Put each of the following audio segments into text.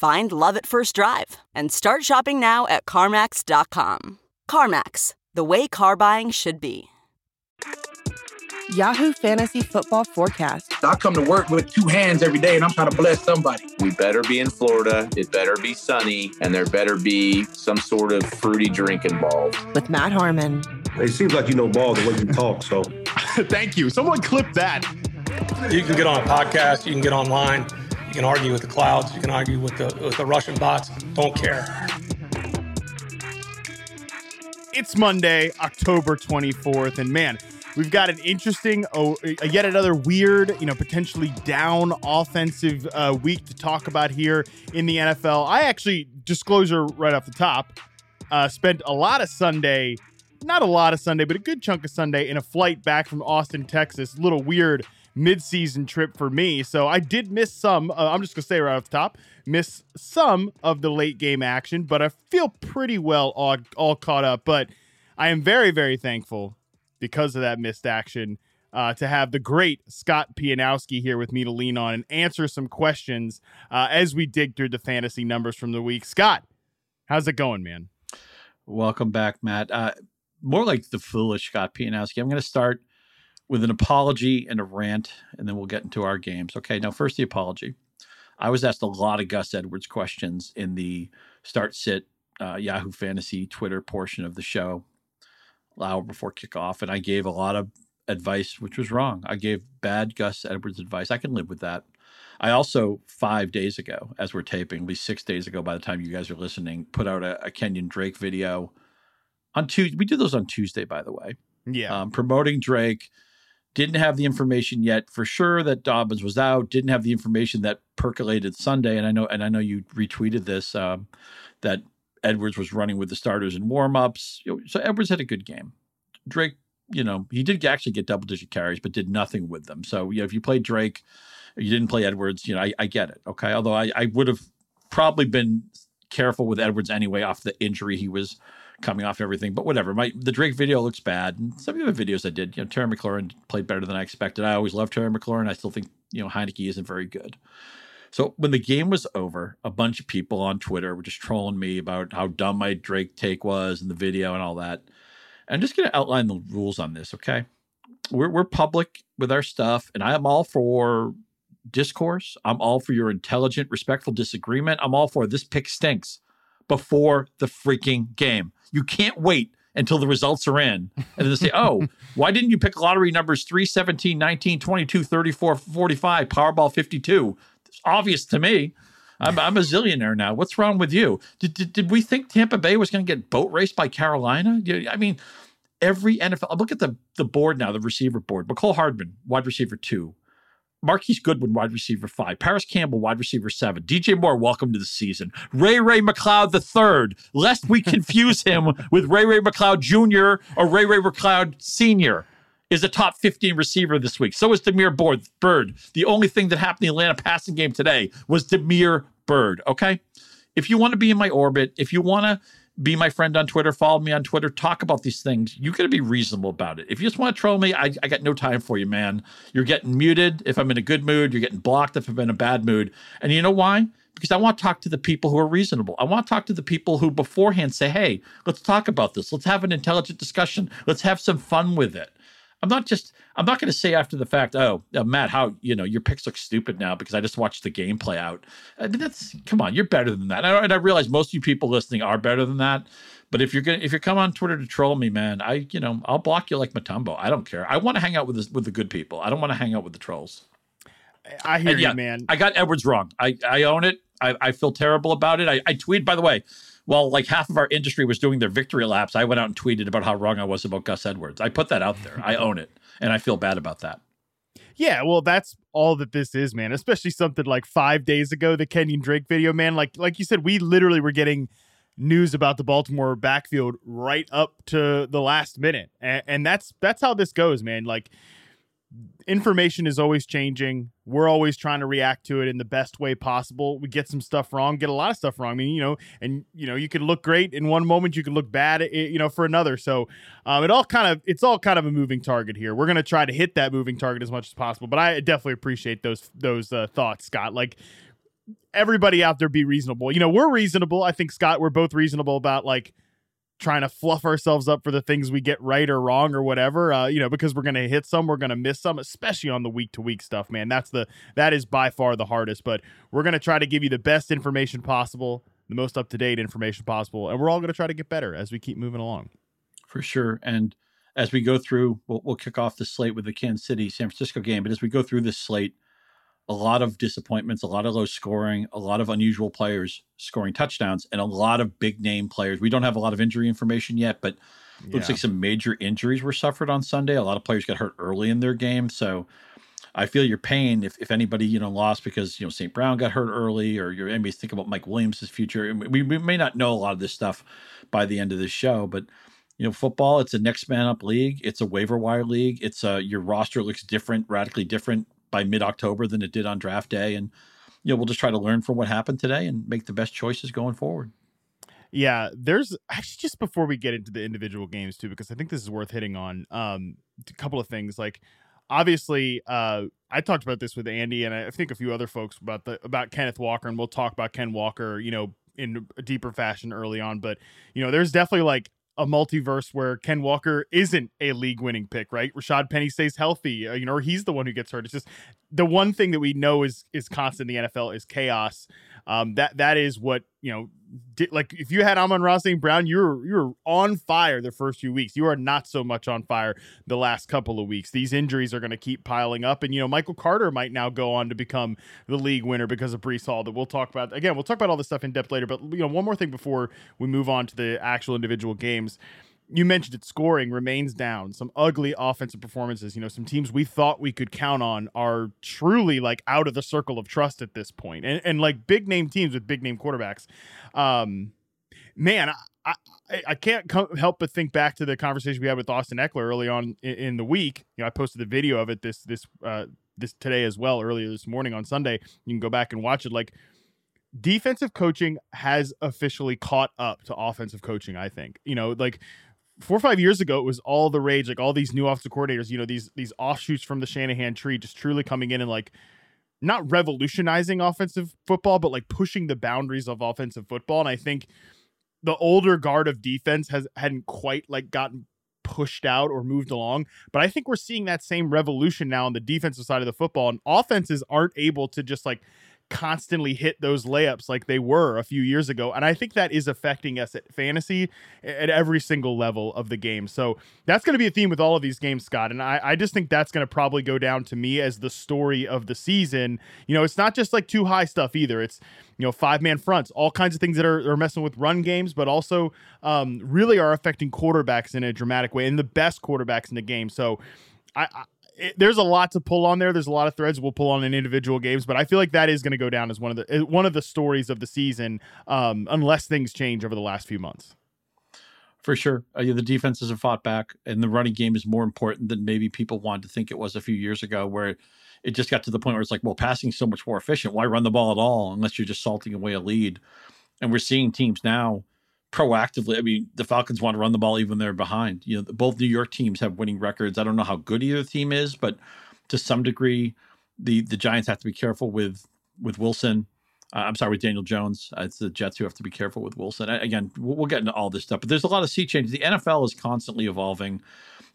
Find love at first drive and start shopping now at CarMax.com. CarMax, the way car buying should be. Yahoo Fantasy Football Forecast. I come to work with two hands every day and I'm trying to bless somebody. We better be in Florida. It better be sunny and there better be some sort of fruity drink involved. With Matt Harmon. It seems like you know ball the way you talk, so. Thank you. Someone clip that. You can get on a podcast, you can get online, you can argue with the clouds, you can argue with the, with the Russian bots. Don't care. It's Monday, October 24th, and man, We've got an interesting, oh, yet another weird, you know, potentially down offensive uh, week to talk about here in the NFL. I actually, disclosure right off the top, uh, spent a lot of Sunday, not a lot of Sunday, but a good chunk of Sunday in a flight back from Austin, Texas. A little weird mid-season trip for me. So I did miss some. Uh, I'm just gonna say right off the top, miss some of the late game action, but I feel pretty well all, all caught up. But I am very, very thankful because of that missed action. Uh, to have the great Scott Pianowski here with me to lean on and answer some questions uh, as we dig through the fantasy numbers from the week. Scott, how's it going, man? Welcome back, Matt. Uh, more like the foolish Scott Pianowski. I'm going to start with an apology and a rant, and then we'll get into our games. Okay, now first the apology. I was asked a lot of Gus Edwards questions in the start sit uh, Yahoo Fantasy Twitter portion of the show hour before kickoff, and I gave a lot of advice which was wrong. I gave bad Gus Edwards advice. I can live with that. I also five days ago, as we're taping, at least six days ago, by the time you guys are listening, put out a, a Kenyan Drake video on Tuesday. We did those on Tuesday, by the way. Yeah, um, promoting Drake. Didn't have the information yet for sure that Dobbins was out. Didn't have the information that percolated Sunday, and I know, and I know you retweeted this um, that Edwards was running with the starters in warmups. So Edwards had a good game. Drake, you know, he did actually get double digit carries, but did nothing with them. So, you know, if you played Drake, you didn't play Edwards, you know, I, I get it. Okay. Although I, I would have probably been careful with Edwards anyway off the injury he was coming off everything. But whatever. My the Drake video looks bad. And some of the videos I did, you know, Terry McLaurin played better than I expected. I always loved Terry McLaurin. I still think, you know, Heinicke isn't very good. So when the game was over, a bunch of people on Twitter were just trolling me about how dumb my Drake take was and the video and all that. I'm just going to outline the rules on this, okay? We're, we're public with our stuff, and I am all for discourse. I'm all for your intelligent, respectful disagreement. I'm all for this pick stinks before the freaking game. You can't wait until the results are in and then say, oh, why didn't you pick lottery numbers 3, 17, 19, 22, 34, 45, Powerball 52? It's obvious to me. I'm, I'm a zillionaire now. What's wrong with you? Did, did, did we think Tampa Bay was going to get boat raced by Carolina? I mean, every NFL. Look at the the board now, the receiver board. Mecole Hardman, wide receiver two. Marquise Goodwin, wide receiver five. Parris Campbell, wide receiver seven. DJ Moore, welcome to the season. Ray Ray McCloud the third, lest we confuse him with Ray Ray McCloud Jr. or Ray Ray McCloud Sr is a top 15 receiver this week. So is Byrd. Bird. The only thing that happened in the Atlanta passing game today was Damiere Byrd. Okay. If you want to be in my orbit, if you want to be my friend on Twitter, follow me on Twitter, talk about these things, you got to be reasonable about it. If you just want to troll me, I, I got no time for you, man. You're getting muted if I'm in a good mood, you're getting blocked if I'm in a bad mood. And you know why? because I want to talk to the people who are reasonable. I want to talk to the people who beforehand say, hey, let's talk about this. Let's have an intelligent discussion. Let's have some fun with it. I'm not just I'm not going to say after the fact, oh, uh, Matt, how you know your picks look stupid now because I just watched the game play out. I mean, that's come on, you're better than that. And I, realize most of you people listening are better than that. But if you're gonna if you come on Twitter to troll me, man, I you know I'll block you like Mutombo. I don't care. I want to hang out with the, with the good people. I don't want to hang out with the trolls. I hear And you, yeah, man. I got Edwards wrong. I I own it. I, I feel terrible about it. I, I tweet by the way. Well, like half of our industry was doing their victory laps. I went out and tweeted about how wrong I was about Gus Edwards. I put that out there. I own it, and I feel bad about that. Yeah, well, that's all that this is, man. Especially something like five days ago, the Kenyan Drake video, man. Like, like you said, we literally were getting news about the Baltimore backfield right up to the last minute, and, and that's that's how this goes, man. Like, information is always changing. We're always trying to react to it in the best way possible. We get some stuff wrong, get a lot of stuff wrong. I mean, you know, and you know, you could look great in one moment, you could look bad, eh, you know, for another. So, um, it all kind of it's all kind of a moving target here. We're gonna try to hit that moving target as much as possible. But I definitely appreciate those those uh, thoughts, Scott. Like everybody out there, be reasonable. You know, we're reasonable. I think Scott, we're both reasonable about like trying to fluff ourselves up for the things we get right or wrong or whatever uh, you know because we're gonna hit some we're gonna miss some especially on the week to week stuff man that's the that is by far the hardest but we're gonna try to give you the best information possible the most up to date information possible and we're all gonna try to get better as we keep moving along for sure. And as we go through, we'll, we'll kick off the slate with the Kansas City San Francisco game. But as we go through this slate, a lot of disappointments, a lot of low scoring, a lot of unusual players scoring touchdowns, and a lot of big name players. We don't have a lot of injury information yet, but looks like some major injuries were suffered on Sunday. A lot of players got hurt early in their game. So I feel your pain if, if anybody, you know, lost because, you know, St. Brown got hurt early or your anybody's thinking about Mike Williams' future. We, we may not know a lot of this stuff by the end of this show, but you know, football, it's a next man up league. It's a waiver wire league. It's a, your roster looks different, radically different by mid October than it did on draft day. And, you know, we'll just try to learn from what happened today and make the best choices going forward. Yeah, there's actually just before we get into the individual games too, because I think this is worth hitting on. Um, a couple of things like obviously, uh, I talked about this with Andy and I think a few other folks about the about Kenneth Walker, and we'll talk about Ken Walker, you know, in a deeper fashion early on. But you know, there's definitely like a multiverse where Ken Walker isn't a league winning pick, right? Rashad Penny stays healthy, uh, you know, or he's the one who gets hurt. It's just the one thing that we know is is constant in the NFL is chaos. Um, that that is what you know. Like if you had Amon-Ra St. Brown, you're you're on fire the first few weeks. You are not so much on fire the last couple of weeks. These injuries are going to keep piling up, and you know Michael Carter might now go on to become the league winner because of Breece Hall. That we'll talk about again. We'll talk about all this stuff in depth later. But you know, one more thing before we move on to the actual individual games you mentioned it scoring remains down. Some ugly offensive performances you know some teams we thought we could count on are truly like out of the circle of trust at this point. And, and like big name teams with big name quarterbacks um man i i, I can't help but think back to the conversation we had with austin ekeler early on in, in the week. You know i posted the video of it this this uh this today as well earlier this morning on sunday. You can go back and watch it. Like defensive coaching has officially caught up to offensive coaching i think. You know like four or five years ago it was all the rage like all these new offensive coordinators you know these these offshoots from the shanahan tree just truly coming in and like not revolutionizing offensive football but like pushing the boundaries of offensive football. And i think the older guard of defense has hadn't quite like gotten pushed out or moved along. But i think we're seeing that same revolution now on the defensive side of the football and offenses aren't able to just like constantly hit those layups like they were a few years ago. And I think that is affecting us at fantasy at every single level of the game. So that's going to be a theme with all of these games, Scott. And I, I just think that's going to probably go down to me as the story of the season. You know, it's not just like too high stuff either. It's, you know, five man fronts, all kinds of things that are, are messing with run games, but also um, really are affecting quarterbacks in a dramatic way and the best quarterbacks in the game. So I, I it, there's a lot to pull on there. There's a lot of threads we'll pull on in individual games, but I feel like that is going to go down as one of the one of the stories of the season, um, unless things change over the last few months. For sure. Uh, yeah, the defenses have fought back, and the running game is more important than maybe people wanted to think it was a few years ago, where it just got to the point where it's like, well, passing's so much more efficient. Why run the ball at all unless you're just salting away a lead? And we're seeing teams now proactively. I mean, the Falcons want to run the ball even when they're behind. You know, both New York teams have winning records. I don't know how good either team is, but to some degree, the the Giants have to be careful with with Wilson. Uh, I'm sorry, with Daniel Jones. Uh, it's the Jets who have to be careful with Wilson. I, again, we'll, we'll, get into all this stuff, but there's a lot of sea changes. The NFL is constantly evolving,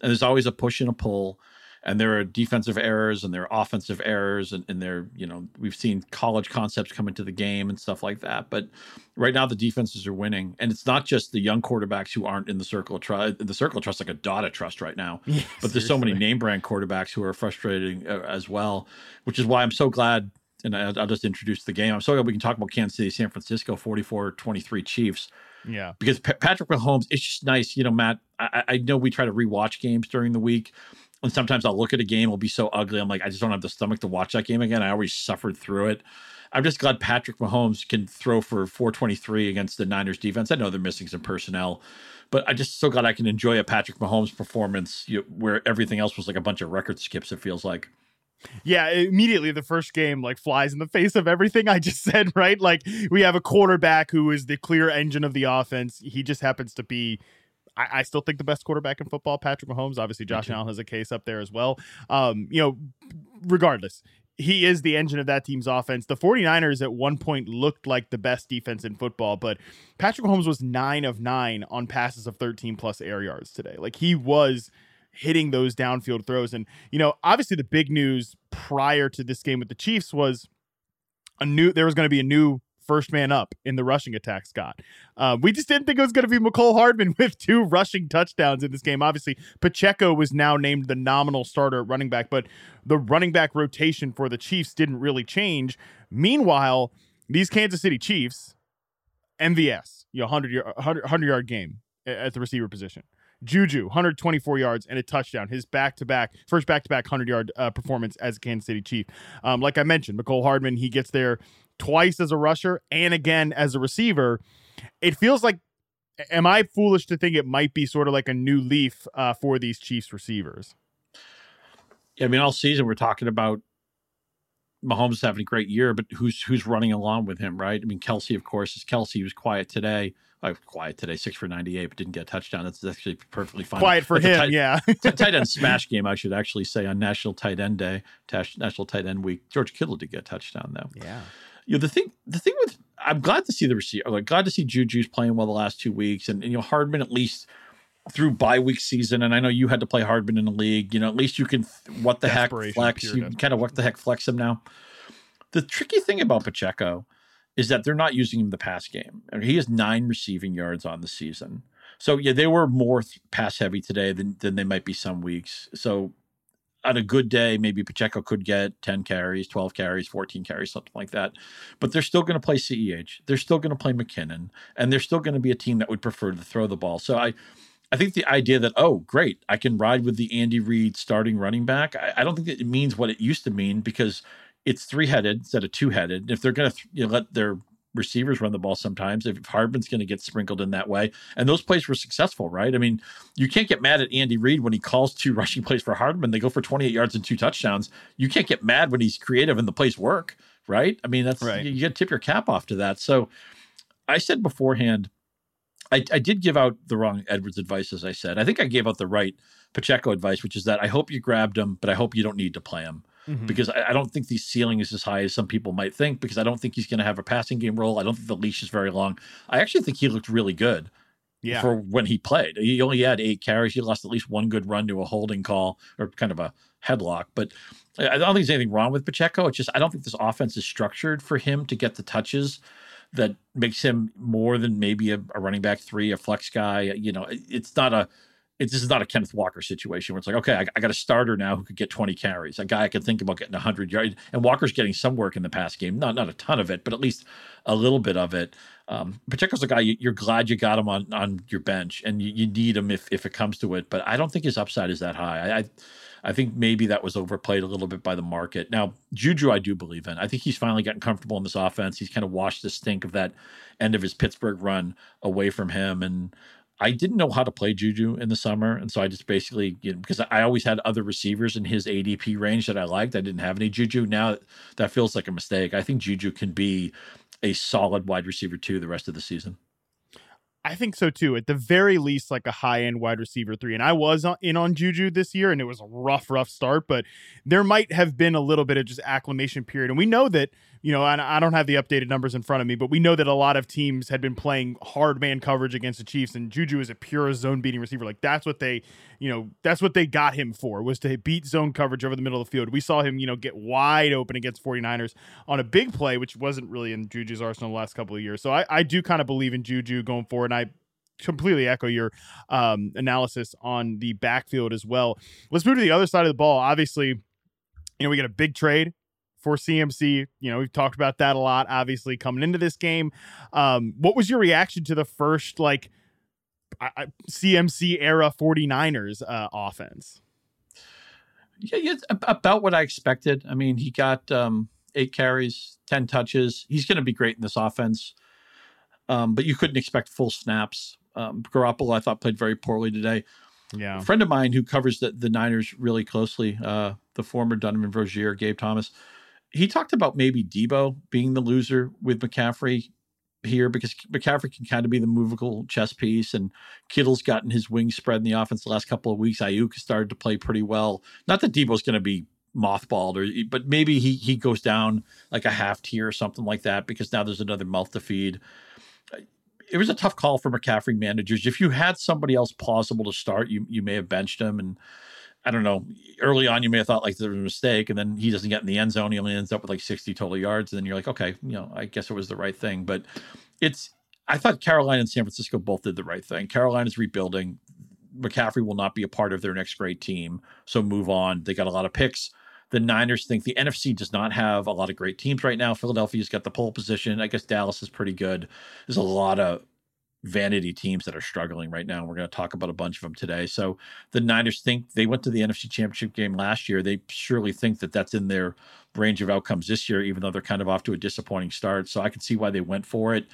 and there's always a push and a pull. And there are defensive errors and there are offensive errors, and, and there, you know, we've seen college concepts come into the game and stuff like that. But right now, the defenses are winning, and it's not just the young quarterbacks who aren't in the circle of trust. The circle of trust like a dot of trust right now. Yeah, but there's so many name brand quarterbacks who are frustrating uh, as well, which is why I'm so glad and I'll, I'll, just introduce the game. I'm so glad we can talk about Kansas City, San Francisco, 44-23 Chiefs. Yeah, because P- Patrick Mahomes, it's just nice. You know, Matt. I, I, know we try to rewatch games during the week, and sometimes I'll look at a game, it'll be so ugly. I'm like, I just don't have the stomach to watch that game again. I always suffered through it. I'm just glad Patrick Mahomes can throw for 423 against the Niners defense. I know they're missing some personnel, but I just so glad I can enjoy a Patrick Mahomes performance you know, where everything else was like a bunch of record skips. It feels like. Yeah, immediately the first game like flies in the face of everything I just said, right? Like we have a quarterback who is the clear engine of the offense. He just happens to be I, I, still think the best quarterback in football, Patrick Mahomes. Obviously, Josh Allen has a case up there as well. Um, you know, regardless, he is the engine of that team's offense. The 49ers at one point looked like the best defense in football, but Patrick Mahomes was nine of nine on passes of 13 plus air yards today. Like he was hitting those downfield throws. And, you know, obviously the big news prior to this game with the Chiefs was a new, there was going to be a new first man up in the rushing attack, Scott. Uh, we just didn't think it was going to be Mecole Hardman with two rushing touchdowns in this game. Obviously, Pacheco was now named the nominal starter at running back, but the running back rotation for the Chiefs didn't really change. Meanwhile, these Kansas City Chiefs, MVS, you know, 100 yard, 100, 100 yard game at the receiver position. Juju, 124 yards and a touchdown. His back to back, first back to back 100 yard uh, performance as a Kansas City Chief. Um, like I mentioned, Mecole Hardman, he gets there twice as a rusher and again as a receiver. It feels like, am I foolish to think it might be sort of like a new leaf uh, for these Chiefs receivers? Yeah, I mean, all season we're talking about Mahomes having a great year, but who's who's running along with him, right? I mean, Kelce, of course, is Kelce. He was quiet today. Oh, quiet today, six for ninety-eight, but didn't get a touchdown. That's actually perfectly fine. Quiet for That's him, tight, yeah. tight end smash game, I should actually say, on National Tight End Day, National Tight End Week. George Kittle did get a touchdown though. Yeah. You know the thing. The thing with I'm glad to see the receiver. Like glad to see Juju's playing well the last two weeks, and, and you know Hardman at least through bye week season, and I know you had to play Hardman in the league. You know, at least you can what the heck flex. You can kind of what the heck flex him now. The tricky thing about Pacheco is that they're not using him the pass game. I mean, he has nine receiving yards on the season. So yeah, they were more pass heavy today than than they might be some weeks. So on a good day, maybe Pacheco could get 10 carries, 12 carries, 14 carries, something like that. But they're still going to play CEH. They're still going to play McKinnon, and they're still going to be a team that would prefer to throw the ball. So I I think the idea that, oh, great, I can ride with the Andy Reid starting running back, I, I don't think it means what it used to mean because it's three headed instead of two headed. If they're going to you know, let their receivers run the ball sometimes, if Hardman's going to get sprinkled in that way, and those plays were successful, right? I mean, you can't get mad at Andy Reid when he calls two rushing plays for Hardman. They go for 28 yards and two touchdowns. You can't get mad when he's creative and the plays work, right? I mean, that's right. you, you got to tip your cap off to that. So I said beforehand, I, I did give out the wrong Edwards advice, as I said. I think I gave out the right Pacheco advice, which is that I hope you grabbed him, but I hope you don't need to play him mm-hmm. because I, I, don't think the ceiling is as high as some people might think. Because I don't think he's going to have a passing game role. I don't think the leash is very long. I actually think he looked really good. Yeah. For when he played, he only had eight carries. He lost at least one good run to a holding call or kind of a headlock. But I don't think there's anything wrong with Pacheco. It's just I don't think this offense is structured for him to get the touches that makes him more than maybe a, a running back three, a flex guy. You know, it's not a this is not a Kenneth Walker situation where it's like, okay, I, I, got a starter now who could get 20 carries, a guy I can think about getting 100 yards. And Walker's getting some work in the pass game, not not a ton of it, but at least a little bit of it. Um, Pacheco's a guy you, are glad you got him on on your bench, and you, you, need him if if it comes to it. But I don't think his upside is that high. I, I I think maybe that was overplayed a little bit by the market. Now, Juju, I do believe in. I think he's finally gotten comfortable in this offense. He's kind of washed the stink of that end of his Pittsburgh run away from him, and I didn't know how to play Juju in the summer, and so I just basically you know, because I always had other receivers in his ADP range that I liked. I didn't have any Juju. Now that feels like a mistake. I think Juju can be a solid wide receiver too the rest of the season. I think so too. At the very least, like a high end wide receiver three. And I was in on Juju this year, and it was a rough, rough start. But there might have been a little bit of just acclimation period. And we know that you know, I don't have the updated numbers in front of me, but we know that a lot of teams had been playing hard man coverage against the Chiefs, and Juju is a pure zone beating receiver. Like that's what they, you know, that's what they got him for was to beat zone coverage over the middle of the field. We saw him, you know, get wide open against 49ers on a big play, which wasn't really in Juju's arsenal the last couple of years. So I, I do kind of believe in Juju going forward, and I completely echo your um, analysis on the backfield as well. Let's move to the other side of the ball. Obviously, you know, we get a big trade for CMC. You know, we've talked about that a lot, obviously, coming into this game. Um, what was your reaction to the first, like, I, CMC era 49ers uh, offense? Yeah, yeah, about what I expected. I mean, he got um, eight carries, 10 touches. He's going to be great in this offense. Um, but you couldn't expect full snaps. Um, Garoppolo, I thought, played very poorly today. Yeah. A friend of mine who covers the, the Niners really closely, uh, the former Donovan Rozier, Gabe Thomas, he talked about maybe Deebo being the loser with McCaffrey here because McCaffrey can kind of be the movable chess piece, and Kittle's gotten his wings spread in the offense the last couple of weeks. Aiyuk has started to play pretty well. Not that Deebo's going to be mothballed, or but maybe he he goes down like a half tier or something like that because now there's another mouth to feed. It was a tough call for McCaffrey managers. If you had somebody else plausible to start, you you may have benched him and I don't know. Early on, you may have thought like there was a mistake, and then he doesn't get in the end zone. He only ends up with like 60 total yards. And then you're like, okay, you know, I guess it was the right thing. But it's, I thought Carolina and San Francisco both did the right thing. Carolina's rebuilding. McCaffrey will not be a part of their next great team. So move on. They got a lot of picks. The Niners think the NFC does not have a lot of great teams right now. Philadelphia's got the pole position. I guess Dallas is pretty good. There's a lot of vanity teams that are struggling right now. We're going to talk about a bunch of them today. So the Niners think they went to the NFC Championship game last year. They surely think that that's in their range of outcomes this year, even though they're kind of off to a disappointing start. So I can see why they went for it.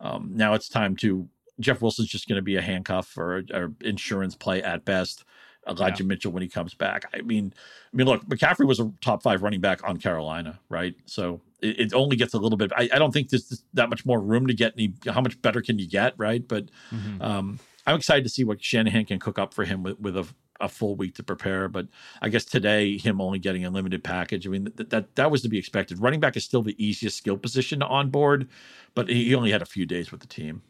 Um, now it's time to. Jeff Wilson's just going to be a handcuff or, or insurance play at best. Elijah yeah. Mitchell when he comes back. I mean, I mean, look, McCaffrey was a top five running back on Carolina, right? So it, it only gets a little bit. I, I don't think there's that much more room to get any. How much better can you get, right? But mm-hmm. um, I'm excited to see what Shanahan can cook up for him with, with a, a full week to prepare. But I guess today, him only getting a limited package. I mean, that that, that was to be expected. Running back is still the easiest skill position to onboard, but he only had a few days with the team.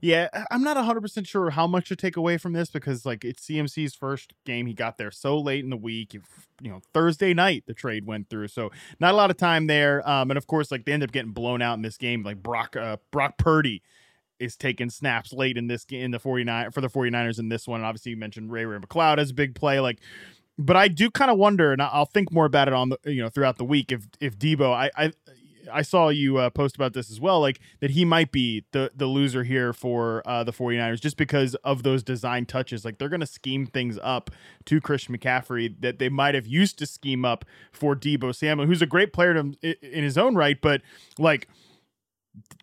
Yeah, I'm not 100% sure how much to take away from this because like it's CMC's first game. He got there so late in the week. You know, Thursday night the trade went through. So, not a lot of time there. Um and of course like they end up getting blown out in this game like Brock uh, Brock Purdy is taking snaps late in this game in the 49 for the 49ers in this one. And obviously you mentioned Ray Ray McCloud as a big play like but I do kind of wonder, and I'll think more about it on the you know throughout the week. If if Deebo, I I I saw you uh, post about this as well, like that he might be the the loser here for uh, the 49ers just because of those design touches. Like they're going to scheme things up to Christian McCaffrey that they might have used to scheme up for Deebo Samuel, who's a great player to, in his own right, but like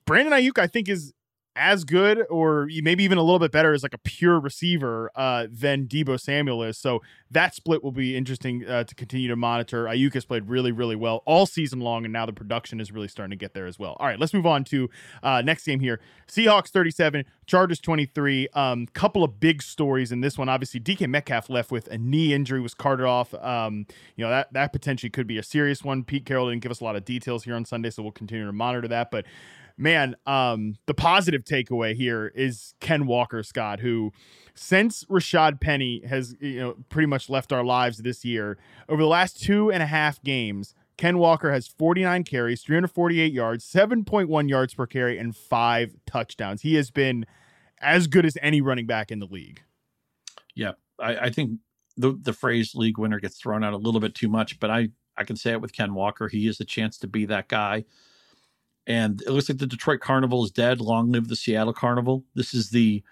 Brandon Aiyuk, I think is as good or maybe even a little bit better as like a pure receiver uh, than Deebo Samuel is. So that split will be interesting uh, to continue to monitor. Aiyuk has played really, really well all season long, and now the production is really starting to get there as well. All right, let's move on to uh, next game here. Seahawks 37, Chargers 23. Um, couple of big stories in this one. Obviously, DK Metcalf left with a knee injury, was carted off. Um, you know that that potentially could be a serious one. Pete Carroll didn't give us a lot of details here on Sunday, so we'll continue to monitor that. But man, um, the positive takeaway here is Ken Walker Scott, who since Rashad Penny has you know pretty much left our lives this year, over the last two and a half games, Ken Walker has 49 carries, 348 yards, 7.1 yards per carry, and five touchdowns. He has been as good as any running back in the league. Yeah, I, I think the the phrase league winner gets thrown out a little bit too much, but I I can say it with Ken Walker. He has a chance to be that guy. And it looks like the Detroit Carnival is dead. Long live the Seattle Carnival. This is the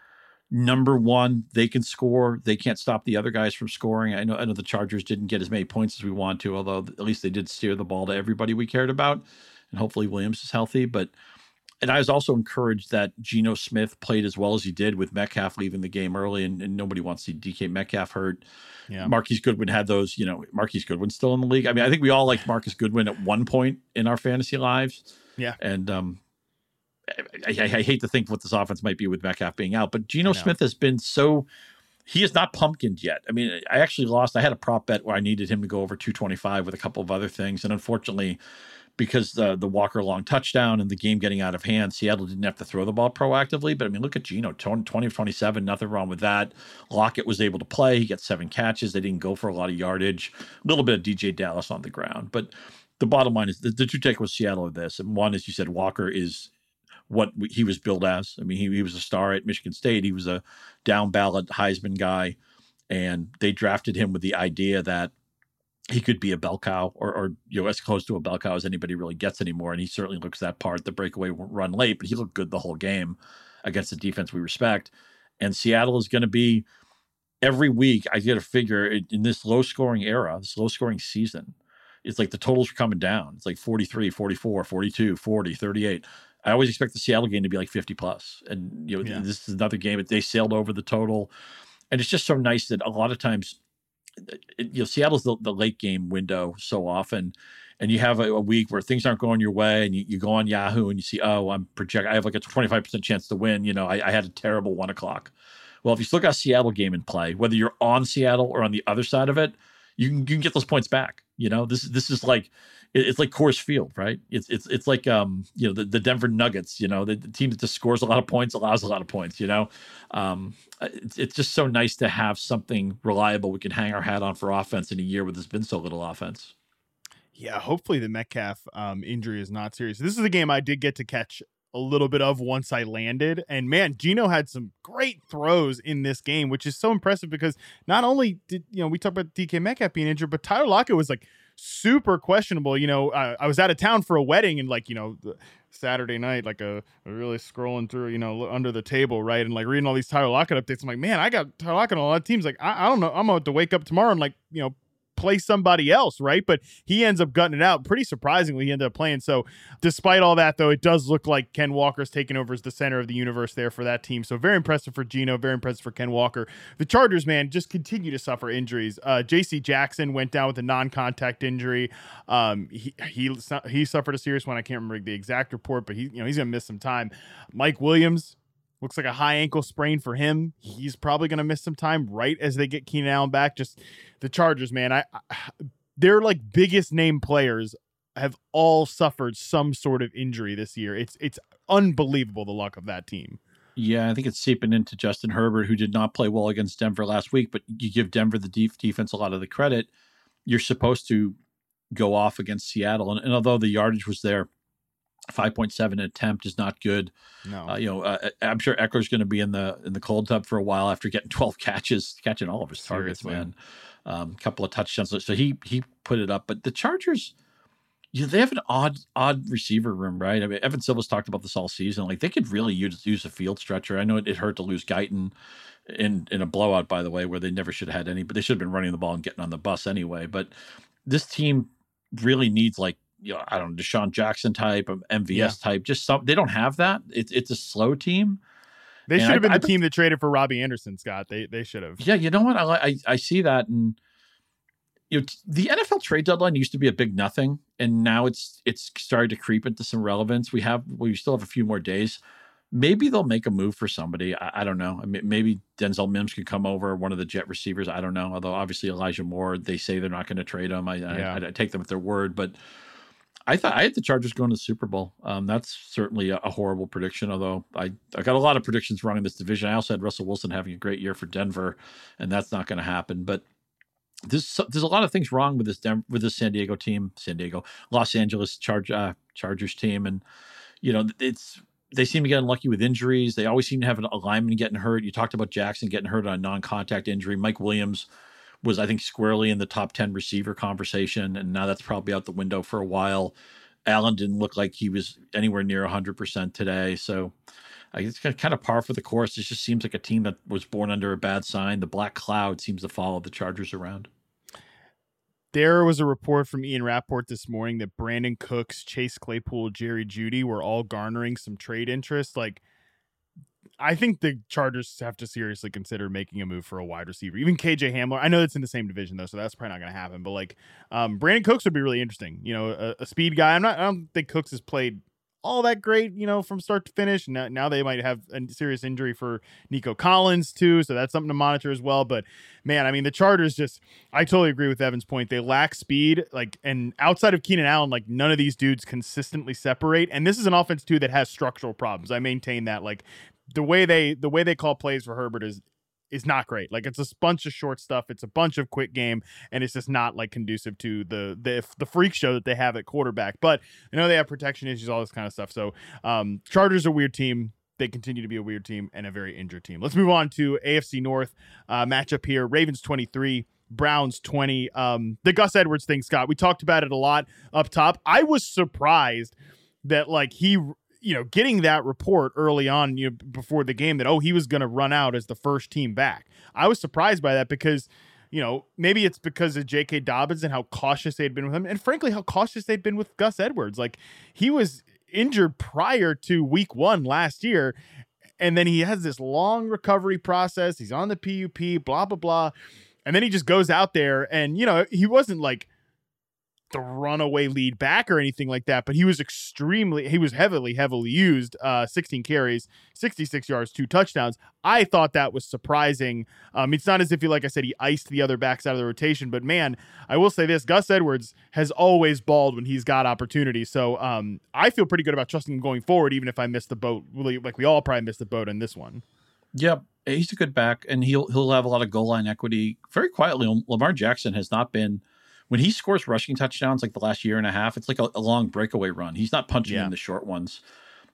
number one. They can score. They can't stop the other guys from scoring. I know I know the Chargers didn't get as many points as we want to, although at least they did steer the ball to everybody we cared about. And hopefully Williams is healthy. But and I was also encouraged that Geno Smith played as well as he did with Metcalf leaving the game early, and, and nobody wants to see DK Metcalf hurt. Yeah. Marquise Goodwin had those, you know, Marquise Goodwin still in the league. I mean, I think we all liked Marcus Goodwin at one point in our fantasy lives. Yeah. And um, I, I, I, hate to think what this offense might be with Metcalf being out, but Geno Smith has been so. He is not pumpkined yet. I mean, I actually lost. I had a prop bet where I needed him to go over 225 with a couple of other things, and unfortunately, because the the Walker long touchdown and the game getting out of hand, Seattle didn't have to throw the ball proactively. But I mean, look at Geno, 20 of 27, nothing wrong with that. Lockett was able to play. He got seven catches. They didn't go for a lot of yardage. A little bit of DeeJay Dallas on the ground. But the bottom line is the, the two takeaways Seattle of this. And one, as you said, Walker is what he was billed as. I mean, he, he was a star at Michigan State. He was a down ballot Heisman guy. And they drafted him with the idea that he could be a bell cow or, or, you know as close to a bell cow as anybody really gets anymore and he certainly looks that part the breakaway run late but he looked good the whole game against the defense we respect and seattle is going to be every week i get a figure in this low scoring era this low scoring season it's like the totals are coming down it's like 43 44 42 40 38 i always expect the seattle game to be like 50 plus and you know yeah. this is another game they sailed over the total and it's just so nice that a lot of times you know Seattle's the, the, late game window so often, and you have a, a, week where things aren't going your way, and you, you go on Yahoo and you see, oh, I'm project, I have like a 25 percent chance to win. You know, I, I, had a terrible one o'clock. Well, if you still got Seattle game in play, whether you're on Seattle or on the other side of it, you can, you can get those points back. You know, this this is like it's like Coors Field, right? It's it's it's like um you know the, the Denver Nuggets. You know, the, the team that just scores a lot of points allows a lot of points. You know, um, it's it's just so nice to have something reliable we can hang our hat on for offense in a year where there's been so little offense. Yeah, hopefully the Metcalf um, injury is not serious. This is a game I did get to catch a little bit of once I landed. And man, Geno had some great throws in this game, which is so impressive because not only did, you know, we talked about DK Metcalf being injured, but Tyler Lockett was like super questionable. You know, I, I was out of town for a wedding and like, you know, Saturday night, like a, a, really scrolling through, you know, under the table, right? And like reading all these Tyler Lockett updates. I'm like, man, I got Tyler Lockett on a lot of teams. Like, I, I don't know. I'm going to wake up tomorrow and like, you know, play somebody else, right? But he ends up gutting it out. Pretty surprisingly, he ended up playing. So, despite all that, though, it does look like Ken Walker's taking over as the center of the universe there for that team. So, very impressive for Geno, very impressive for Ken Walker. The Chargers, man, just continue to suffer injuries. Uh, J.C. Jackson went down with a non-contact injury. Um, he he he suffered a serious one. I can't remember the exact report, but he you know he's gonna miss some time. Mike Williams Looks like a high ankle sprain for him. He's probably going to miss some time right as they get Keenan Allen back. Just the Chargers, man. I, I their like biggest name players have all suffered some sort of injury this year. It's it's unbelievable the luck of that team. Yeah, I think it's seeping into Justin Herbert, who did not play well against Denver last week. But you give Denver the defense a lot of the credit. You're supposed to go off against Seattle, and, and although the yardage was there, 5.7 attempt is not good. No, uh, you know, uh, I'm sure Ekeler's going to be in the in the cold tub for a while after getting 12 catches, catching all of his targets, Seriously. man. A um, couple of touchdowns, so he he put it up. But the Chargers, you know, they have an odd odd receiver room, right? I mean, Evan Silva's talked about this all season. Like they could really use use a field stretcher. I know it, it hurt to lose Guyton in in a blowout, by the way, where they never should have had any, but they should have been running the ball and getting on the bus anyway. But this team really needs like you know, I don't know, DeSean Jackson type um, MVS yeah. type. Just some they don't have that. It's it's a slow team. They should have been I, the I, team that traded for Robbie Anderson, Scott. They they should have. Yeah, you know what? I I, I see that, and you know, the NFL trade deadline used to be a big nothing, and now it's it's started to creep into some relevance. We have we still have a few more days. Maybe they'll make a move for somebody. I, I don't know. I mean, maybe Denzel Mims could come over, one of the Jet receivers. I don't know. Although obviously Elijah Moore, they say they're not going to trade him. I, yeah. I, I take them at their word, but I thought I had the Chargers going to the Super Bowl. Um, that's certainly a, a, horrible prediction. Although I, I got a lot of predictions wrong in this division. I also had Russell Wilson having a great year for Denver, and that's not going to happen. But there's there's a lot of things wrong with this with this San Diego team, San Diego, Los Angeles Charge uh, Chargers team, and you know it's they seem to get unlucky with injuries. They always seem to have an alignment getting hurt. You talked about Jackson getting hurt on a non-contact injury. Mike Williams was I think squarely in the top 10 receiver conversation and now that's probably out the window for a while. Allen didn't look like he was anywhere near 100% today. So I it's kind of par for the course. It just seems like a team that was born under a bad sign. The black cloud seems to follow the Chargers around. There was a report from Ian Rapoport this morning that Brandin Cooks, Chase Claypool, Jerry Jeudy were all garnering some trade interest. Like I think the Chargers have to seriously consider making a move for a wide receiver. Even KJ Hamler. I know it's in the same division though, so that's probably not going to happen. But like, um, Brandin Cooks would be really interesting. You know, a, a, speed guy. I'm not. I don't think Cooks has played all that great, you know, from start to finish. Now, now they might have a serious injury for Nico Collins too, so that's something to monitor as well. But man, I mean, the Chargers just I totally agree with Evan's point. They lack speed, like, and outside of Keenan Allen, like none of these dudes consistently separate. And this is an offense too that has structural problems. I maintain that, like, the way they the way they call plays for Herbert is is not great. Like it's a bunch of short stuff. It's a bunch of quick game, and it's just not like conducive to the the the freak show that they have at quarterback. But you know they have protection issues, all this kind of stuff. So um, Chargers are a weird team. They continue to be a weird team and a very injured team. Let's move on to AFC North uh, matchup here. Ravens twenty three. Browns 20. Um, the Gus Edwards thing, Scott, we talked about it a lot up top. I was surprised that like he you know, getting that report early on, you know, before the game that oh he was going to run out as the first team back. I was surprised by that because, you know, maybe it's because of J.K. Dobbins and how cautious they'd been with him, and frankly how cautious they'd been with Gus Edwards. Like he was injured prior to Week One last year, and then he has this long recovery process. He's on the PUP, blah blah blah, and then he just goes out there, and you know he wasn't like the runaway lead back or anything like that, but he was extremely, he was heavily, heavily used. Uh, 16 carries, 66 yards, two touchdowns. I thought that was surprising. Um, it's not as if he, like I said, he iced the other backs out of the rotation, but man, I will say this: Gus Edwards has always balled when he's got opportunity. So um, I feel pretty good about trusting him going forward, even if I missed the boat. Really, like we all probably missed the boat on this one. Yep, he's a good back, and he'll he'll have a lot of goal line equity. Very quietly, Lamar Jackson has not been when he scores rushing touchdowns like the last year and a half, it's like a, a long breakaway run. He's not punching yeah. in the short ones.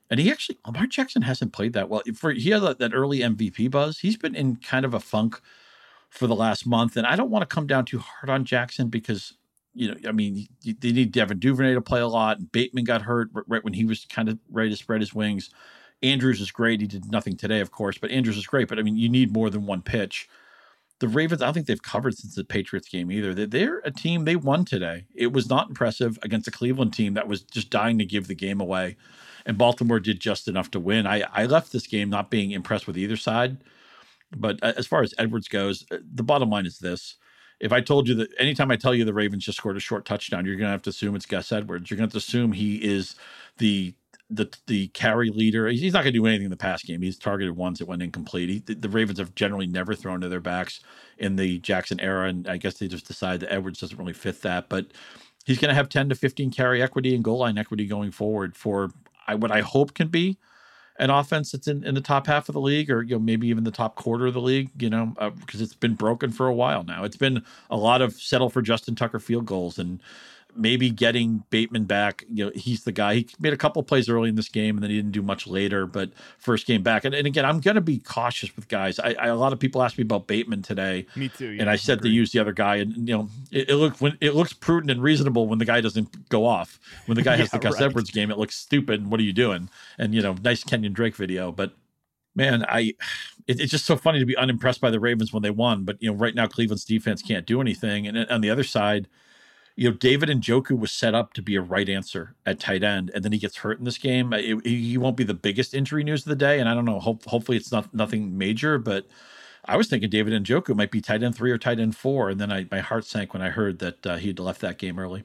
And he actually, Lamar Jackson hasn't played that well. For he had that, that early MVP buzz. He's been in kind of a funk for the last month, and I don't want to come down too hard on Jackson because you know, I mean, they need Devin Duvernay to play a lot. Bateman got hurt right when he was kind of ready to spread his wings. Andrews is great. He did nothing today, of course, but Andrews is great. But I mean, you need more than one pitch the Ravens, I don't think they've covered since the Patriots game either. They're a team, they won today. It was not impressive against a Cleveland team that was just dying to give the game away. And Baltimore did just enough to win. I, I left this game not being impressed with either side. But uh, as far as Edwards goes, uh, the bottom line is this. If I told you that anytime I tell you the Ravens just scored a short touchdown, you're going to have to assume it's Gus Edwards. You're going to have to assume he is the the the carry leader. He's not going to do anything in the pass game. He's targeted ones that went incomplete. He, the, the, Ravens have generally never thrown to their backs in the Jackson era, and I guess they just decided that Edwards doesn't really fit that. But he's going to have 10 to 15 carry equity and goal line equity going forward for I, what I hope can be an offense that's in, in the top half of the league, or you know maybe even the top quarter of the league. You know, because uh, it's been broken for a while now. It's been a lot of settle for Justin Tucker field goals and maybe getting Bateman back. You know, he's the guy. He made a couple plays early in this game, and then he didn't do much later. But first game back, and, and again, I'm going to be cautious with guys. I, I, a lot of people asked me about Bateman today. Me too. Yeah, and I said to use the other guy, and you know, it, it looks when it looks prudent and reasonable when the guy doesn't go off. When the guy has yeah, the Gus right. Edwards game, it looks stupid. And What are you doing? And you know, nice Kenyan Drake video, but man, I it, it's just so funny to be unimpressed by the Ravens when they won. But you know, right now Cleveland's defense can't do anything, and on the other side you know, David Njoku was set up to be a right answer at tight end, and then he gets hurt in this game. It, he won't be the biggest injury news of the day, and I don't know. Hope, hopefully, it's not nothing major, but I was thinking David Njoku might be tight end three or tight end four, and then I, my heart sank when I heard that uh, he'd left that game early.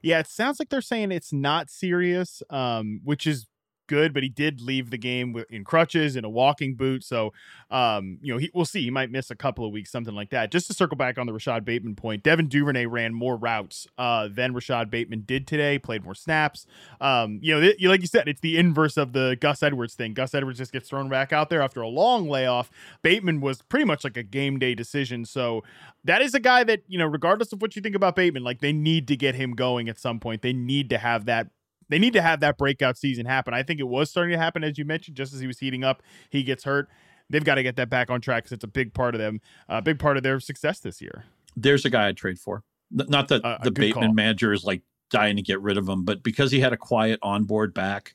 Yeah, it sounds like they're saying it's not serious, um, which is good, but he did leave the game in crutches in a walking boot. So, um, you know, he, we'll see. He might miss a couple of weeks, something like that. Just to circle back on the Rashad Bateman point, Devin Duvernay ran more routes uh, than Rashad Bateman did today. Played more snaps. Um, you know, like you said, it's the inverse of the Gus Edwards thing. Gus Edwards just gets thrown back out there after a long layoff. Bateman was pretty much like a game day decision. So that is a guy that you know, regardless of what you think about Bateman, like they need to get him going at some point. They need to have that they need to have that breakout season happen. I think it was starting to happen, as you mentioned, just as he was heating up. He gets hurt. They've got to get that back on track because it's a big part of them, a big part of their success this year. There's a guy I'd trade for. Not that uh, the Bateman call. manager is like dying to get rid of him, but because he had a quiet onboard back,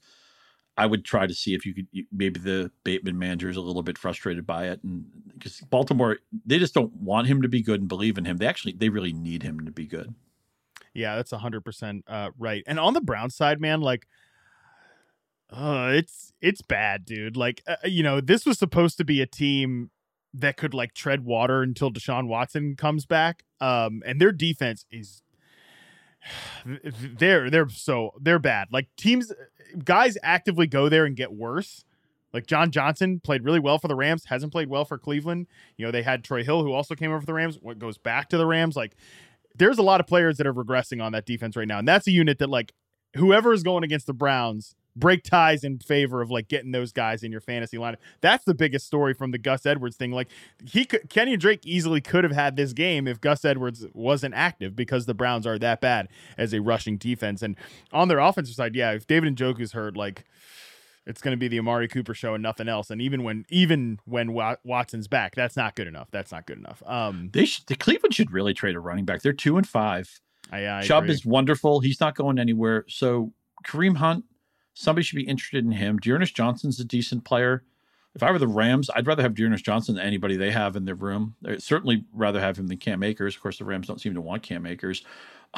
I would try to see if you could maybe the Bateman manager is a little bit frustrated by it, and because Baltimore they just don't want him to be good and believe in him. They actually they really need him to be good. Yeah, that's hundred percent uh, right. And on the Brown side, man, like, uh, it's it's bad, dude. Like, uh, you know, this was supposed to be a team that could like tread water until Deshaun Watson comes back. Um, and their defense is they're they're so they're bad. Like teams, guys actively go there and get worse. Like John Johnson played really well for the Rams, hasn't played well for Cleveland. You know, they had Troy Hill who also came over for the Rams, what goes back to the Rams. Like there's a lot of players that are regressing on that defense right now. And that's a unit that like whoever is going against the Browns break ties in favor of like getting those guys in your fantasy lineup. That's the biggest story from the Gus Edwards thing. Like he could, Kenny Drake easily could have had this game if Gus Edwards wasn't active because the Browns are that bad as a rushing defense. And on their offensive side, yeah, if David and Njoku's hurt, like it's going to be the Amari Cooper show and nothing else. And even when even when Watson's back, that's not good enough. That's not good enough. Um, they should, the Cleveland should really trade a running back. They're two and five. I, I Chubb agree. is wonderful. He's not going anywhere. So Kareem Hunt, somebody should be interested in him. D'Ernest Johnson's a decent player. If I were the Rams, I'd rather have D'Ernest Johnson than anybody they have in their room. I'd certainly rather have him than Cam Akers. Of course, the Rams don't seem to want Cam Akers.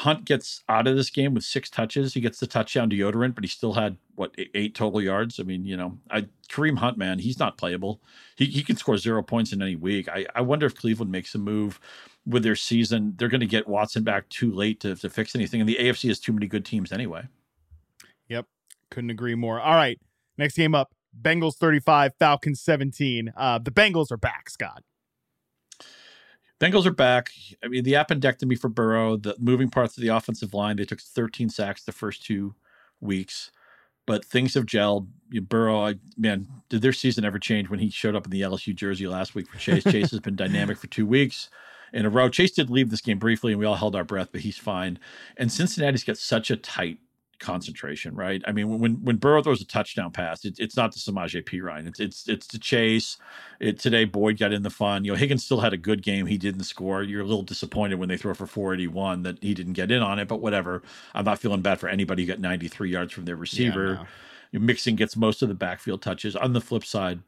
Hunt gets out of this game with six touches. He gets the touchdown deodorant, but he still had what eight total yards. I mean, you know, I Kareem Hunt, man, he's not playable. He he can score zero points in any week. I, I wonder if Cleveland makes a move with their season. They're going to get Watson back too late to, to fix anything, and the AFC has too many good teams anyway. Yep, couldn't agree more. All right, next game up: Bengals thirty-five, Falcons seventeen. Uh, the Bengals are back, Scott. Bengals are back. I mean, the appendectomy for Burrow, the moving parts of the offensive line, they took 13 sacks the first two weeks, but things have gelled. You Burrow, I, man, did their season ever change when he showed up in the LSU jersey last week for Chase? Chase has been dynamic for two weeks in a row. Chase did leave this game briefly, and we all held our breath, but he's fine. And Cincinnati's got such a tight concentration, right? I mean, when when Burrow throws a touchdown pass, it, it's not the Samaje Perine. It's it's it's the chase. It today Boyd got in the fun. You know, Higgins still had a good game. He didn't score. You're a little disappointed when they throw for 481 that he didn't get in on it, but whatever. I'm not feeling bad for anybody who got 93 yards from their receiver. Yeah, no. Mixon gets most of the backfield touches. On the flip side,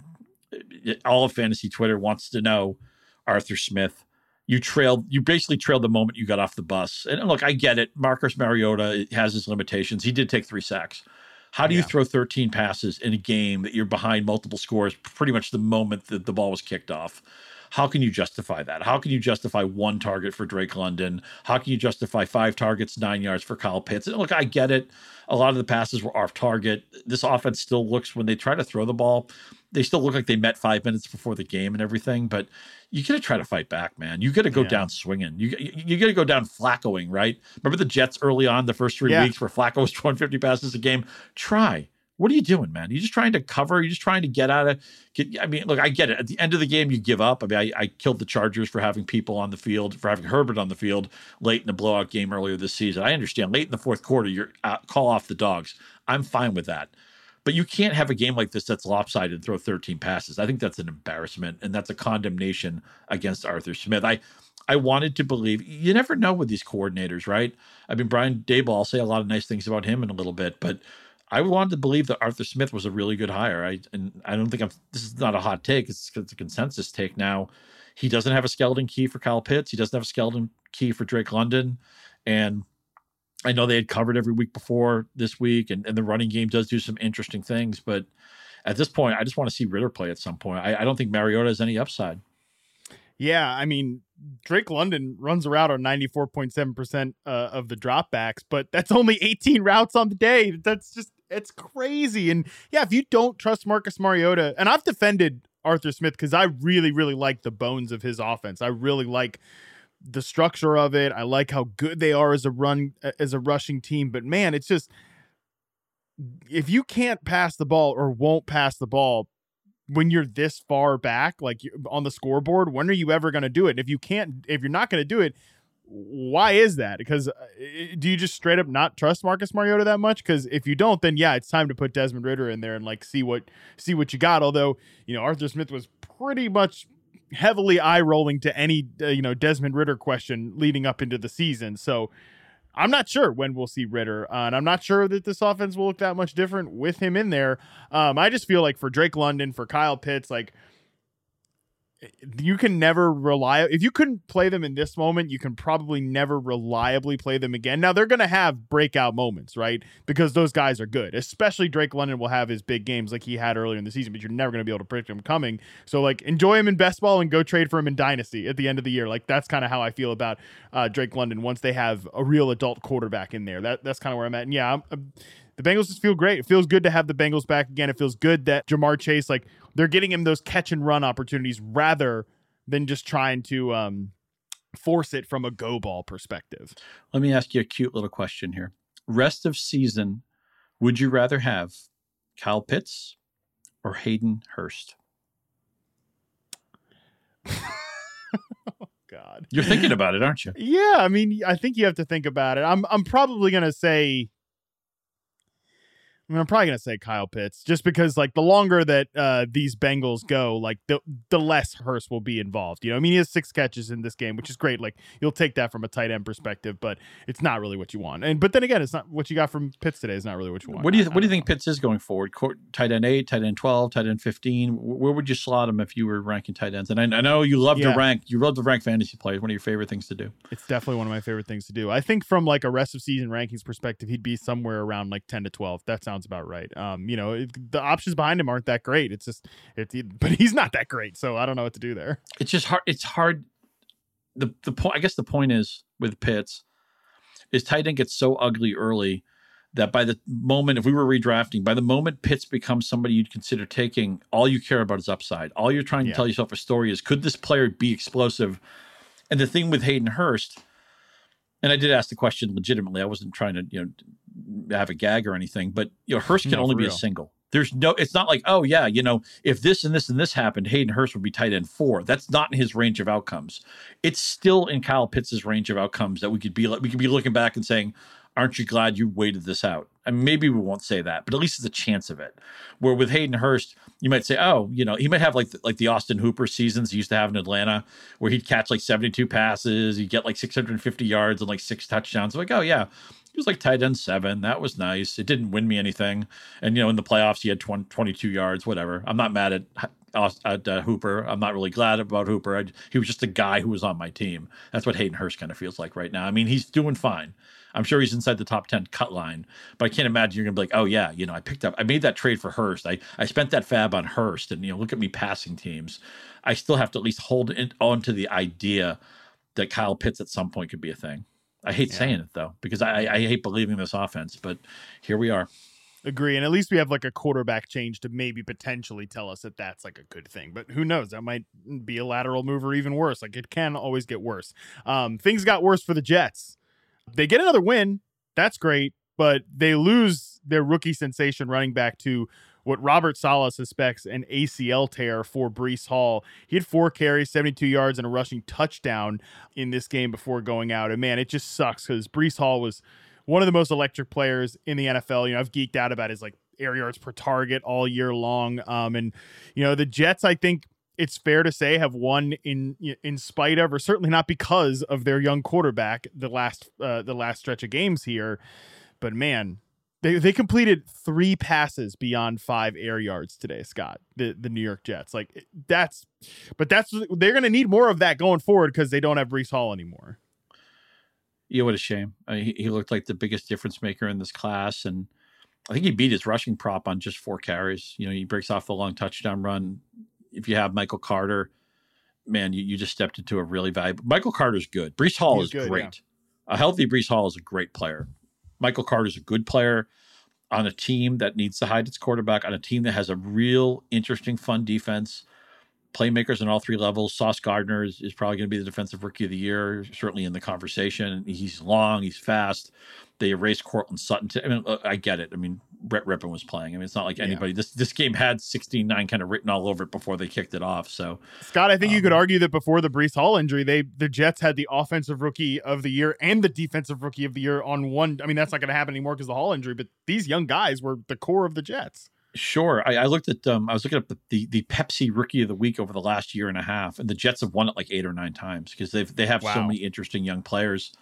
all of fantasy Twitter wants to know Arthur Smith you trailed you basically trailed the moment you got off the bus. And look, I get it. Marcus Mariota has his limitations. He did take three sacks. How do you throw 13 passes in a game that you're behind multiple scores pretty much the moment that the ball was kicked off? How can you justify that? How can you justify one target for Drake London? How can you justify five targets, nine yards for Kyle Pitts? And look, I get it. A lot of the passes were off target. This offense still looks, when they try to throw the ball, they still look like they met five minutes before the game and everything. But you got to try to fight back, man. You got to go yeah. down swinging. You you got to go down flaccoing, right? Remember the Jets early on, the first three yeah. weeks where Flacco was 250 passes a game? Try. What are you doing, man? You're just trying to cover. You're just trying to get out of. Get, I mean, look, I get it. At the end of the game, you give up. I mean, I, I killed the Chargers for having people on the field, for having Herbert on the field late in the blowout game earlier this season. I understand. Late in the fourth quarter, you're call off the dogs. I'm fine with that. But you can't have a game like this that's lopsided and throw 13 passes. I think that's an embarrassment and that's a condemnation against Arthur Smith. I I wanted to believe you never know with these coordinators, right? I mean, Brian Daboll, I'll say a lot of nice things about him in a little bit, but I wanted to believe that Arthur Smith was a really good hire. I and I don't think I'm. This is not a hot take. It's, it's a consensus take now. He doesn't have a skeleton key for Kyle Pitts. He doesn't have a skeleton key for Drake London, and I know they had covered every week before this week, and, and the running game does do some interesting things. But at this point, I just want to see Ridder play at some point. I, I don't think Mariota has any upside. Yeah, I mean, Drake London runs around on 94.7% uh, of the dropbacks, but that's only 18 routes on the day. That's just, it's crazy. And yeah, if you don't trust Marcus Mariota, and I've defended Arthur Smith because I really, really like the bones of his offense. I really like the structure of it. I like how good they are as a run as a rushing team, but man, it's just if you can't pass the ball or won't pass the ball when you're this far back like on the scoreboard, when are you ever going to do it? And if you can't if you're not going to do it, why is that? Because uh, do you just straight up not trust Marcus Mariota that much? Because if you don't, then yeah, it's time to put Desmond Ridder in there and like see what see what you got. Although you know Arthur Smith was pretty much heavily eye rolling to any uh, you know Desmond Ridder question leading up into the season. So I'm not sure when we'll see Ridder, uh, and I'm not sure that this offense will look that much different with him in there. Um, I just feel like for Drake London, for Kyle Pitts, like you can never rely if you couldn't play them in this moment you can probably never reliably play them again. Now they're going to have breakout moments right? Because those guys are good especially drake london will have his big games like he had earlier in the season but you're never going to be able to predict him coming. So like enjoy him in best ball and go trade for him in dynasty at the end of the year. Like that's kind of how i feel about uh, drake london once they have a real adult quarterback in there. That that's kind of where i'm at. And yeah I'm, I'm, the Bengals just feel great. It feels good to have the Bengals back again. It feels good that Ja'Marr Chase, like they're getting him those catch and run opportunities rather than just trying to um, force it from a go ball perspective. Let me ask you a cute little question here. Rest of season, would you rather have Kyle Pitts or Hayden Hurst? Oh, God. You're thinking about it, aren't you? Yeah, I mean, I think you have to think about it. I'm I'm probably gonna say I mean, I'm probably gonna say Kyle Pitts, just because like the longer that uh, these Bengals go, like the the less Hurst will be involved. You know, I mean, he has six catches in this game, which is great. Like you'll take that from a tight end perspective, but it's not really what you want. And but then again, it's not what you got from Pitts today. Is not really what you want. What do you I- What do you I think Pitts is going forward? Court, tight end eight, tight end twelve, tight end fifteen. Where would you slot him if you were ranking tight ends? And I, I know you love Yeah. to rank. You love to rank fantasy players. One of your favorite things to do. It's definitely one of my favorite things to do. I think from like a rest of season rankings perspective, he'd be somewhere around like 10 to 12. That sounds about right. Um, you know, it, the options behind him aren't that great. It's just it's but he's not that great, so I don't know what to do there. it's just hard. It's hard. The the point. I guess the point is with Pitts is tight end gets so ugly early that by the moment if we were redrafting, by the moment Pitts becomes somebody you'd consider taking, all you care about is upside. All you're trying to Yeah. tell yourself a story is could this player be explosive? And the thing with Hayden Hurst, and I did ask the question legitimately. I wasn't trying to you know have a gag or anything, but you know Hurst can No, only be a single. There's no. It's not like oh yeah, you know if this and this and this happened, Hayden Hurst would be tight end four. That's not in his range of outcomes. It's still in Kyle Pitts' range of outcomes that we could be like we could be looking back and saying, aren't you glad you waited this out? And maybe we won't say that, but at least it's a chance of it. Where with Hayden Hurst, you might say, oh, you know, he might have like the, like the Austin Hooper seasons he used to have in Atlanta, where he'd catch like 72 passes, he'd get like 650 yards and like six touchdowns. Like, oh yeah, he was like tight end seven. That was nice. It didn't win me anything. And you know, in the playoffs, he had 20, 22 yards. Whatever. I'm not mad at at uh, Hooper. I'm not really glad about Hooper. I, he was just a guy who was on my team. That's what Hayden Hurst kind of feels like right now. I mean, he's doing fine. I'm sure he's inside the top 10 cut line, but I can't imagine you're going to be like, oh, yeah, you know, I picked up, I made that trade for Hurst. I, I spent that fab on Hurst, and, you know, look at me passing teams. I still have to at least hold on to the idea that Kyle Pitts at some point could be a thing. I hate saying it, though, because I, I hate believing this offense, but here we are. Agree, and at least we have like a quarterback change to maybe potentially tell us that that's like a good thing. But who knows? That might be a lateral move or even worse. Like it can always get worse. Um, things got worse for the Jets. They get another win. That's great, but they lose their rookie sensation running back to what Robert Saleh suspects an ACL tear for Breece Hall. He had four carries, 72 yards, and a rushing touchdown in this game before going out. And man, it just sucks because Breece Hall was one of the most electric players in the NFL. You know, I've geeked out about his like air yards per target all year long. Um, and you know, the Jets, I think it's fair to say have won in in spite of, or certainly not because of their young quarterback. The last uh, the last stretch of games here, but man. They, they completed three passes beyond five air yards today, Scott. The the New York Jets, like eh, that's, but that's they're going to need more of that going forward because they don't have Breece Hall anymore. Yeah, what a shame. I mean, he, he looked like the biggest difference maker in this class, and I think he beat his rushing prop on just four carries. You know, he breaks off the long touchdown run. If you have Michael Carter, man, you, you just stepped into a really valuable. Michael Carter's good. Breece Hall He's is good, great. A healthy Breece Hall is a great player. Michael Carter's a good player on a team that needs to hide its quarterback, on a team that has a real interesting, fun defense. Playmakers on all three levels. Sauce Gardner is, is probably going to be the defensive rookie of the year, certainly in the conversation. He's long, he's fast. They erased Courtland Sutton. To, I mean, uh, I get it. I mean, Brett Rypien was playing. I mean, it's not like Yeah. anybody. This this game had 16-9 kind of written all over it before they kicked it off. So Scott, I think you could Um, argue that before the Breece Hall injury, they the Jets had the offensive rookie of the year and the defensive rookie of the year on one. I mean, that's not going to happen anymore because the Hall injury. But these young guys were the core of the Jets. Sure. I, I looked at um I was looking at the, the the Pepsi rookie of the week over the last year and a half, and the Jets have won it like eight or nine times because they've they have so many interesting young players.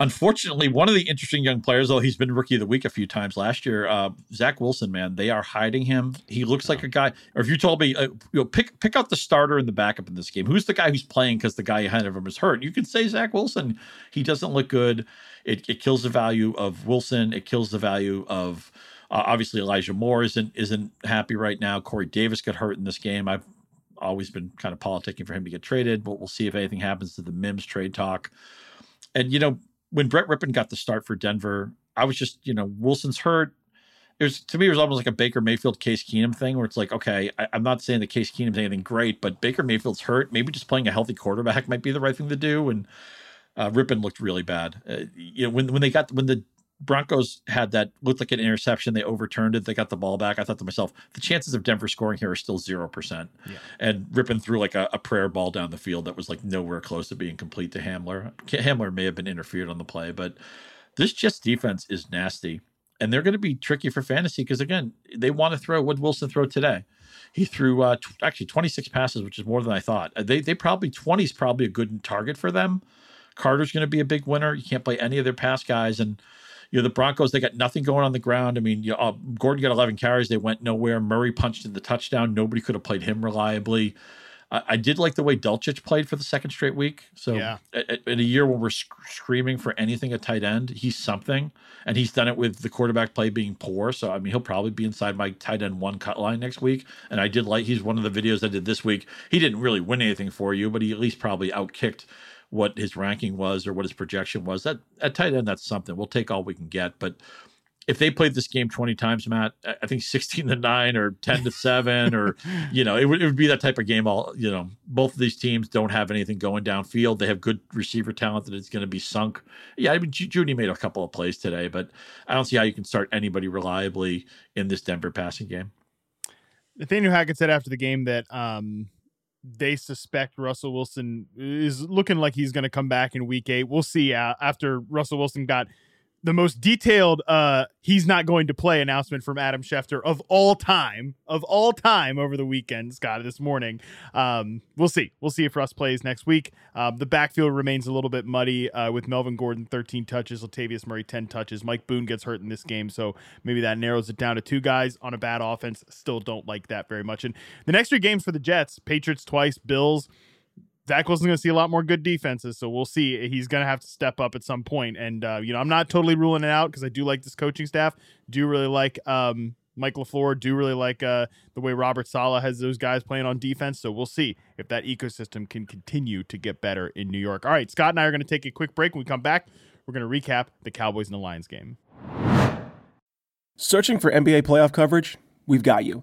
Unfortunately, one of the interesting young players, though he's been rookie of the week a few times last year, uh, Zach Wilson, man, they are hiding him. He looks like a guy. Or if you told me, uh, you know, pick pick out the starter and the backup in this game. Who's the guy who's playing because the guy ahead of him is hurt? You can say Zach Wilson. He doesn't look good. It, it kills the value of Wilson. It kills the value of uh, obviously Elijah Moore isn't isn't happy right now. Corey Davis got hurt in this game. I've always been kind of politicking for him to get traded, but we'll see if anything happens to the Mims trade talk. And you know when Brett Rypien got the start for Denver, I was just, you know, Wilson's hurt. It was to me, it was almost like a Baker Mayfield, Case Keenum thing, where it's like, okay, I, am not saying that Case Keenum's anything great, but Baker Mayfield's hurt. Maybe just playing a healthy quarterback might be the right thing to do. And uh, Rypien looked really bad. Uh, you know, when when they got when the Broncos had that looked like an interception. They overturned it. They got the ball back. I thought to myself, the chances of Denver scoring here are still zero percent. And ripping through like a, a, prayer ball down the field that was like nowhere close to being complete to Hamler. Hamler may have been interfered on the play, but this Jets defense is nasty, and they're going to be tricky for fantasy because again, they want to throw. What Wilson throw today? He threw uh, t- actually 26 passes, which is more than I thought. Uh, they they probably 20 is probably a good target for them. Carter's going to be a big winner. You can't play any of their pass guys and you know, the Broncos, they got nothing going on the ground. I mean, you know, uh, Gordon got 11 carries. They went nowhere. Murray punched in the touchdown. Nobody could have played him reliably. I, I did like the way Dulcich played for the second straight week. So yeah. in a year when we're sc- screaming for anything at tight end, he's something. And he's done it with the quarterback play being poor. So, I mean, he'll probably be inside my tight end one cut line next week. And I did like, he's one of the videos I did this week. He didn't really win anything for you, but he at least probably outkicked – what his ranking was or what his projection was. That at tight end, that's something. We'll take all we can get. But if they played this game 20 times, Matt, I think 16 to 9 or 10 to 7 or, you know, it would, it would be that type of game. All, you know, both of these teams don't have anything going downfield. They have good receiver talent that is going to be sunk. Yeah, I mean, Jeudy made a couple of plays today, but I don't see how you can start anybody reliably in this Denver passing game. Nathaniel Hackett said after the game that um, they suspect Russell Wilson is looking like he's going to come back in week eight. We'll see uh, after Russell Wilson got the most detailed uh he's not going to play announcement from Adam Schefter of all time of all time over the weekend Scott this morning. Um we'll see. We'll see if Russ plays next week. Um, the backfield remains a little bit muddy uh, with Melvin Gordon 13 touches Latavius Murray 10 touches. Mike Boone gets hurt in this game so maybe that narrows it down to two guys on a bad offense. Still don't like that very much. And the next three games for the Jets Patriots twice Bills Zach Wilson's going to see a lot more good defenses, so we'll see. He's going to have to step up at some point, and uh, you know I'm not totally ruling it out because I do like this coaching staff. Do really like um, Mike LaFleur. Do really like uh, the way Robert Saleh has those guys playing on defense. So we'll see if that ecosystem can continue to get better in New York. All right, Scott and I are going to take a quick break. When we come back, we're going to recap the Cowboys and the Lions game. Searching for NBA playoff coverage? We've got you.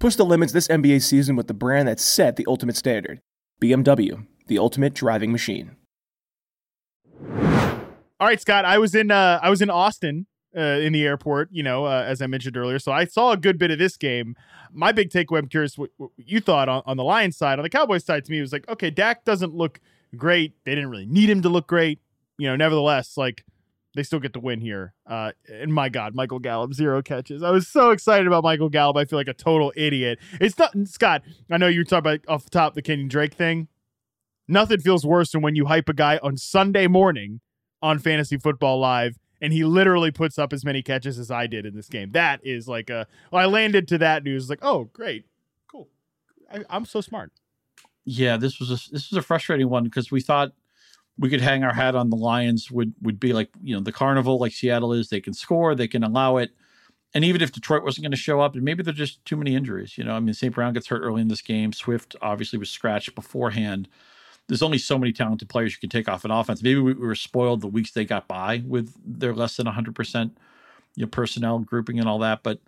Push the limits this NBA season with the brand that set the ultimate standard BMW, the ultimate driving machine. All right, Scott. I was in uh, I was in Austin uh, in the airport. You know, uh, as I mentioned earlier, so I saw a good bit of this game. My big takeaway. I'm curious what, what you thought on, on the Lions side. On the Cowboys side, to me, it was like, okay, Dak doesn't look great. They didn't really need him to look great. You know, nevertheless, like they still get the win here. Uh, and my God, Michael Gallup, zero catches. I was so excited about Michael Gallup. I feel like a total idiot. It's not, Scott, I know you were talking about off the top the Kenyan Drake thing. Nothing feels worse than when you hype a guy on Sunday morning on Fantasy Football Live and he literally puts up as many catches as I did in this game. That is like a, well, I landed to that news like, oh, great, cool. I, I'm so smart. Yeah, this was a this was a frustrating one because we thought we could hang our hat on the Lions would would be like you know the carnival like Seattle is. They can score, they can allow it, and even if Detroit wasn't going to show up, and maybe there's just too many injuries. You know, I mean, St. Brown gets hurt early in this game. Swift obviously was scratched beforehand. There's only so many talented players you can take off an offense. Maybe we were spoiled the weeks they got by with their less than 100 percent you know personnel grouping and all that, but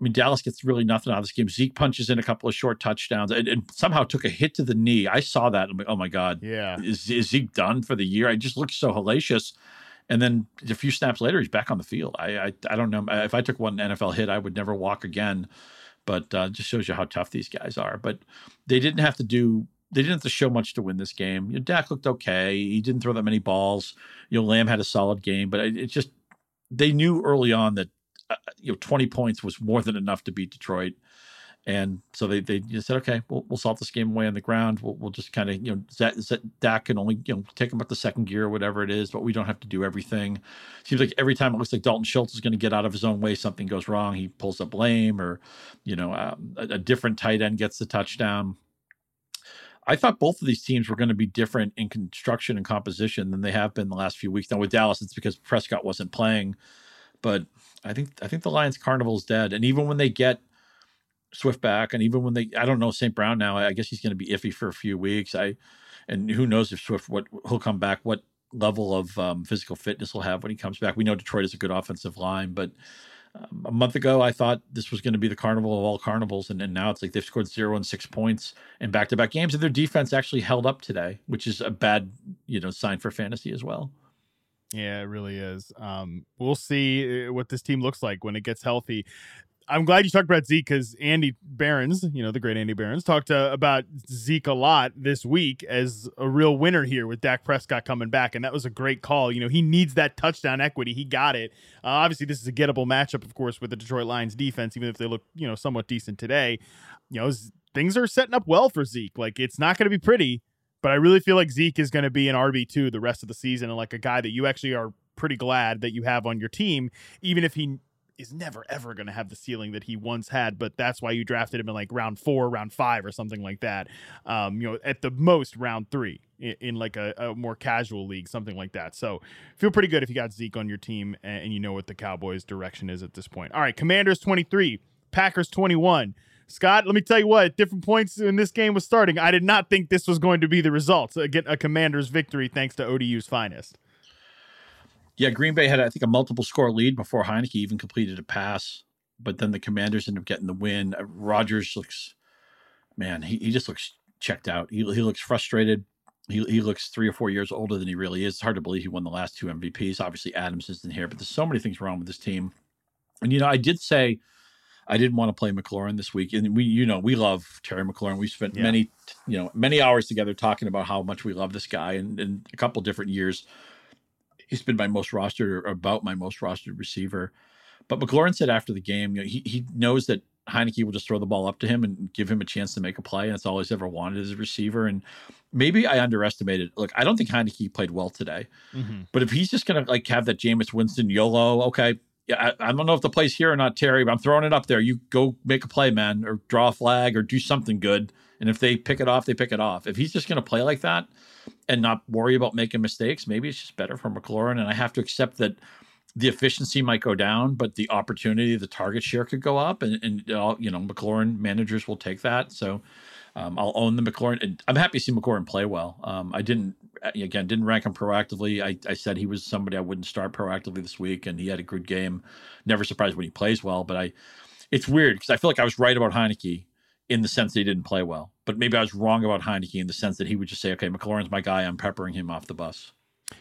I mean, Dallas gets really nothing out of this game. Zeke punches in a couple of short touchdowns and, and somehow took a hit to the knee. I saw that. I'm like, oh my God. Yeah. Is, is Zeke done for the year? I just looked so hellacious. And then a few snaps later, he's back on the field. I I, I don't know if I took one NFL hit, I would never walk again. But uh, just shows you how tough these guys are. But they didn't have to do they didn't have to show much to win this game. You know, Dak looked okay. He didn't throw that many balls. You know, Lamb had a solid game, but it, it just they knew early on that uh, you know 20 points was more than enough to beat Detroit. And so they they said, okay, we'll we'll salt this game away on the ground. We'll we'll just kind of you know Zach, Dak can only you know take him up the second gear or whatever it is, but we don't have to do everything. Seems like every time it looks like Dalton Schultz is going to get out of his own way, something goes wrong. He pulls up blame, or you know um, a, a different tight end gets the touchdown. I thought both of these teams were going to be different in construction and composition than they have been the last few weeks. Now with Dallas, it's because Prescott wasn't playing, but I think I think the Lions Carnival is dead. And even when they get Swift back, and even when they, I don't know St. Brown now. I guess he's going to be iffy for a few weeks. I, and who knows if Swift what he'll come back, what level of um, physical fitness he'll have when he comes back. We know Detroit is a good offensive line, but um, a month ago I thought this was going to be the carnival of all carnivals, and, and now it's like they've scored zero and six points in back to back games, and their defense actually held up today, which is a bad you know sign for fantasy as well. Yeah, it really is. Um, we'll see uh, what this team looks like when it gets healthy. I'm glad you talked about Zeke because Andy Behrens, you know, the great Andy Behrens, talked uh, about Zeke a lot this week as a real winner here with Dak Prescott coming back. And that was a great call. You know, he needs that touchdown equity. He got it. Uh, obviously, this is a gettable matchup, of course, with the Detroit Lions defense, even if they look, you know, somewhat decent today. You know, things are setting up well for Zeke. Like, it's not going to be pretty, but I really feel like Zeke is going to be an RB2 the rest of the season and like a guy that you actually are pretty glad that you have on your team, even if he is never ever going to have the ceiling that he once had but that's why you drafted him in like round four round five or something like that um you know at the most round three in, in like a, a, more casual league something like that. So feel pretty good if you got zeke on your team and, and you know what the cowboys direction is at this point. All right commanders 23 packers 21 Scott, let me tell you what, different points in this game was starting. I did not think this was going to be the result. Get a commander's victory thanks to ODU's finest. Yeah, Green Bay had I think a multiple score lead before Heinicke even completed a pass, but then the Commanders ended up getting the win. Uh, Rodgers looks, man, he, he just looks checked out. He he looks frustrated. He he looks three or four years older than he really is. It's hard to believe he won the last two MVPs. Obviously, Adams isn't here, but there's so many things wrong with this team. And you know, I did say I didn't want to play McLaurin this week, and we, you know, we love Terry McLaurin. We spent yeah. many, you know, many hours together talking about how much we love this guy, and in a couple different years he's been my most rostered or about my most rostered receiver. But McLaurin said after the game, you know, he he knows that Heinicke will just throw the ball up to him and give him a chance to make a play. And that's all he's ever wanted as a receiver. And maybe I underestimated. Look, I don't think Heinicke played well today. Mm-hmm. But if he's just gonna like have that Jameis Winston YOLO, okay. Yeah, I, I, don't know if the play's here or not, Terry, but I'm throwing it up there. You go make a play, man, or draw a flag or do something good. And if they pick it off, they pick it off. If he's just gonna play like that, and not worry about making mistakes. Maybe it's just better for McLaurin. And I have to accept that the efficiency might go down, but the opportunity, the target share could go up. And, and all, you know, McLaurin managers will take that. So um, I'll own the McLaurin. I'm happy to see McLaurin play well. Um, I didn't, again, didn't rank him proactively. I, I said he was somebody I wouldn't start proactively this week, and he had a good game. Never surprised when he plays well, but I, it's weird because I feel like I was right about Heinicke in the sense that he didn't play well. But maybe I was wrong about Heinicke in the sense that he would just say, "Okay, McLaurin's my guy. I'm peppering him off the bus."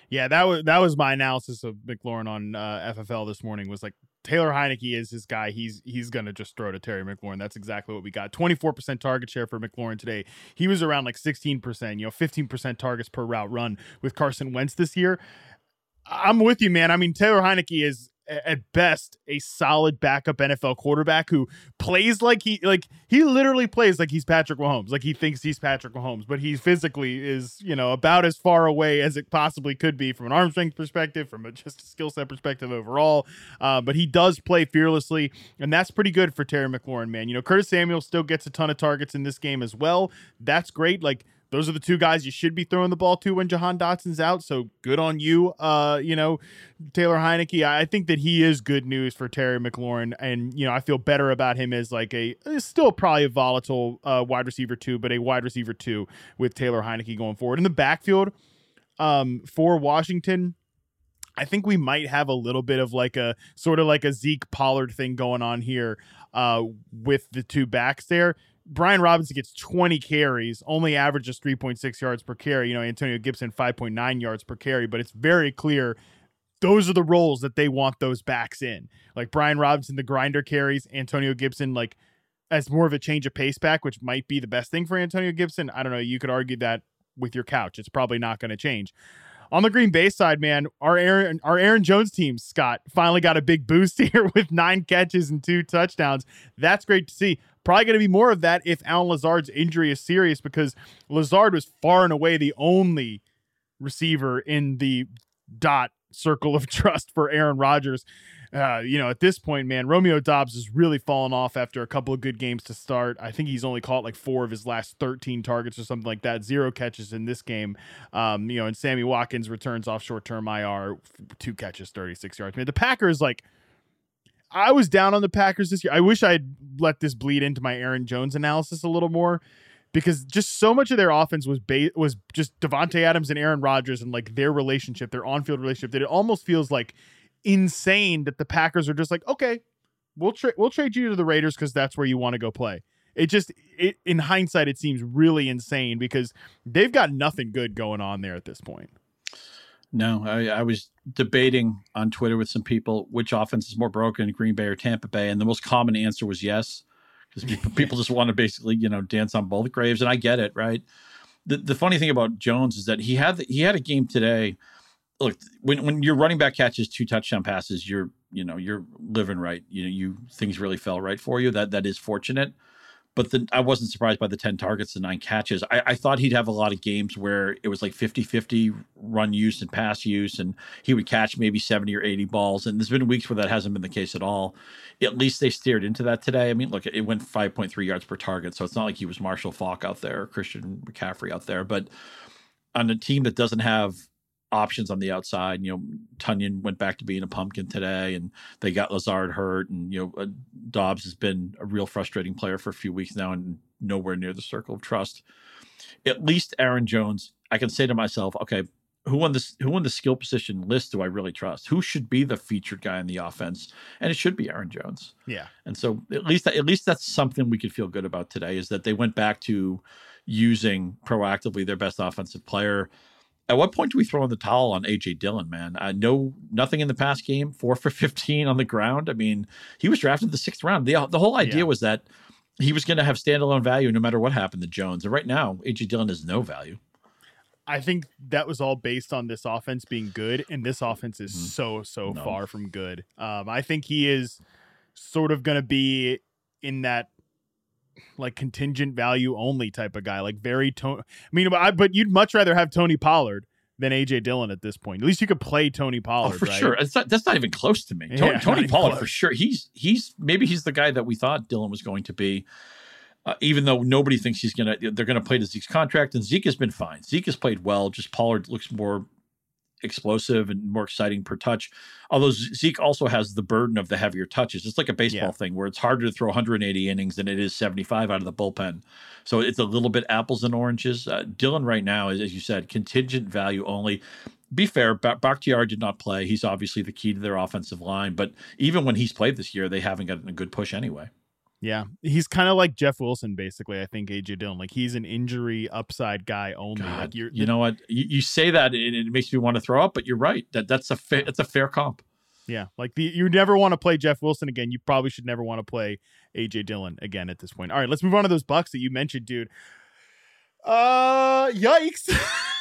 Yeah, that was that was my analysis of McLaurin on uh, FFL this morning. Was like Taylor Heinicke is his guy. He's he's gonna just throw to Terry McLaurin. That's exactly what we got. Twenty four percent target share for McLaurin today. He was around like sixteen percent. You know, fifteen percent targets per route run with Carson Wentz this year. I'm with you, man. I mean, Taylor Heinicke is at best a solid backup NFL quarterback who plays like he like he literally plays like he's Patrick Mahomes, like he thinks he's Patrick Mahomes, but he physically is you know about as far away as it possibly could be from an arm strength perspective, from a just a skill set perspective overall. Uh, but he does play fearlessly, and that's pretty good for Terry McLaurin, man. You know, Curtis Samuel still gets a ton of targets in this game as well. That's great. Like those are the two guys you should be throwing the ball to when Jahan Dotson's out. So good on you, uh, you know, Taylor Heinicke. I think that he is good news for Terry McLaurin, and you know I feel better about him as like a still probably a volatile uh, wide receiver two, but a wide receiver two with Taylor Heinicke going forward in the backfield. Um, for Washington, I think we might have a little bit of like a sort of like a Zeke Pollard thing going on here uh, with the two backs there. Brian Robinson gets 20 carries, only averages 3.6 yards per carry. You know, Antonio Gibson 5.9 yards per carry, but it's very clear those are the roles that they want those backs in. Like Brian Robinson, the grinder carries, Antonio Gibson, like as more of a change of pace back, which might be the best thing for Antonio Gibson. I don't know. You could argue that with your couch. It's probably not going to change. On the Green Bay side, man, our Aaron our Aaron Jones team, Scott, finally got a big boost here with nine catches and two touchdowns. That's great to see. Probably going to be more of that if Allen Lazard's injury is serious because Lazard was far and away the only receiver in the dot circle of trust for Aaron Rodgers. Uh, you know, at this point, man, Romeo Doubs has really fallen off after a couple of good games to start. I think he's only caught like four of his last 13 targets or something like that. Zero catches in this game. Um, you know, and Sammy Watkins returns off short term IR, two catches, 36 yards. Man, the Packers, like, I was down on the Packers this year. I wish I would let this bleed into my Aaron Jones analysis a little more because just so much of their offense was ba- was just Davante Adams and Aaron Rodgers and like their relationship, their on-field relationship that it almost feels like insane that the Packers are just like, okay, we'll trade we'll trade you to the Raiders because that's where you want to go play. It just it in hindsight it seems really insane because they've got nothing good going on there at this point. No, I, I was debating on Twitter with some people which offense is more broken, Green Bay or Tampa Bay, and the most common answer was yes, because people, people just want to basically you know dance on both graves, and I get it, right? The the funny thing about Jones is that he had he had a game today look when when your running back catches two touchdown passes, you're you know you're living right. You know you things really fell right for you. That that is fortunate. But then I wasn't surprised by the 10 targets and nine catches. I, I thought he'd have a lot of games where it was like 50 50 run use and pass use, and he would catch maybe 70 or 80 balls. And there's been weeks where that hasn't been the case at all. At least they steered into that today. I mean, look, it went 5.3 yards per target. So it's not like he was Marshall Faulk out there or Christian McCaffrey out there. But on a team that doesn't have options on the outside. You know, Tonyan went back to being a pumpkin today, and they got Lazard hurt, and you know, uh, Doubs has been a real frustrating player for a few weeks now, and nowhere near the circle of trust. At least Aaron Jones, I can say to myself, okay, who on this who on the skill position list do I really trust? Who should be the featured guy in the offense? And it should be Aaron Jones. Yeah. And so at least at least that's something we could feel good about today is that they went back to using proactively their best offensive player at what point do we throw in the towel on AJ Dillon, man? I know nothing in the past game, four for 15 on the ground. I mean, he was drafted the sixth round. The, the whole idea yeah. was that he was going to have standalone value no matter what happened to Jones. And right now, AJ Dillon has no value. I think that was all based on this offense being good, and this offense is mm-hmm. so so no. far from good. Um, I think he is sort of going to be in that like contingent value only type of guy, like very Tony. I mean, I, but you'd much rather have Tony Pollard than AJ Dillon at this point. At least you could play Tony Pollard. Oh, for right? sure. Not, that's not even close to me. Tony, yeah, Tony Pollard close. for sure. He's he's maybe he's the guy that we thought Dillon was going to be. Uh, even though nobody thinks he's gonna, they're gonna play to Zeke's contract, and Zeke has been fine. Zeke has played well. Just Pollard looks more explosive and more exciting per touch. Although Zeke also has the burden of the heavier touches. It's like a baseball yeah. thing where it's harder to throw 180 innings than it is 75 out of the bullpen. So it's a little bit apples and oranges. Uh, Dillon right now is, as you said, contingent value only. Be fair, Bakhtiari did not play. He's obviously the key to their offensive line, but even when he's played this year, they haven't gotten a good push anyway. Yeah, he's kind of like Jeff Wilson, basically. I think AJ Dillon, like he's an injury upside guy only. God, like you're, you know what? You, you say that and it makes me want to throw up, but you're right. That that's a fa- that's a fair comp. Yeah, like the you never want to play Jeff Wilson again. You probably should never want to play AJ Dillon again at this point. All right, let's move on to those Bucks that you mentioned, dude. Uh, yikes.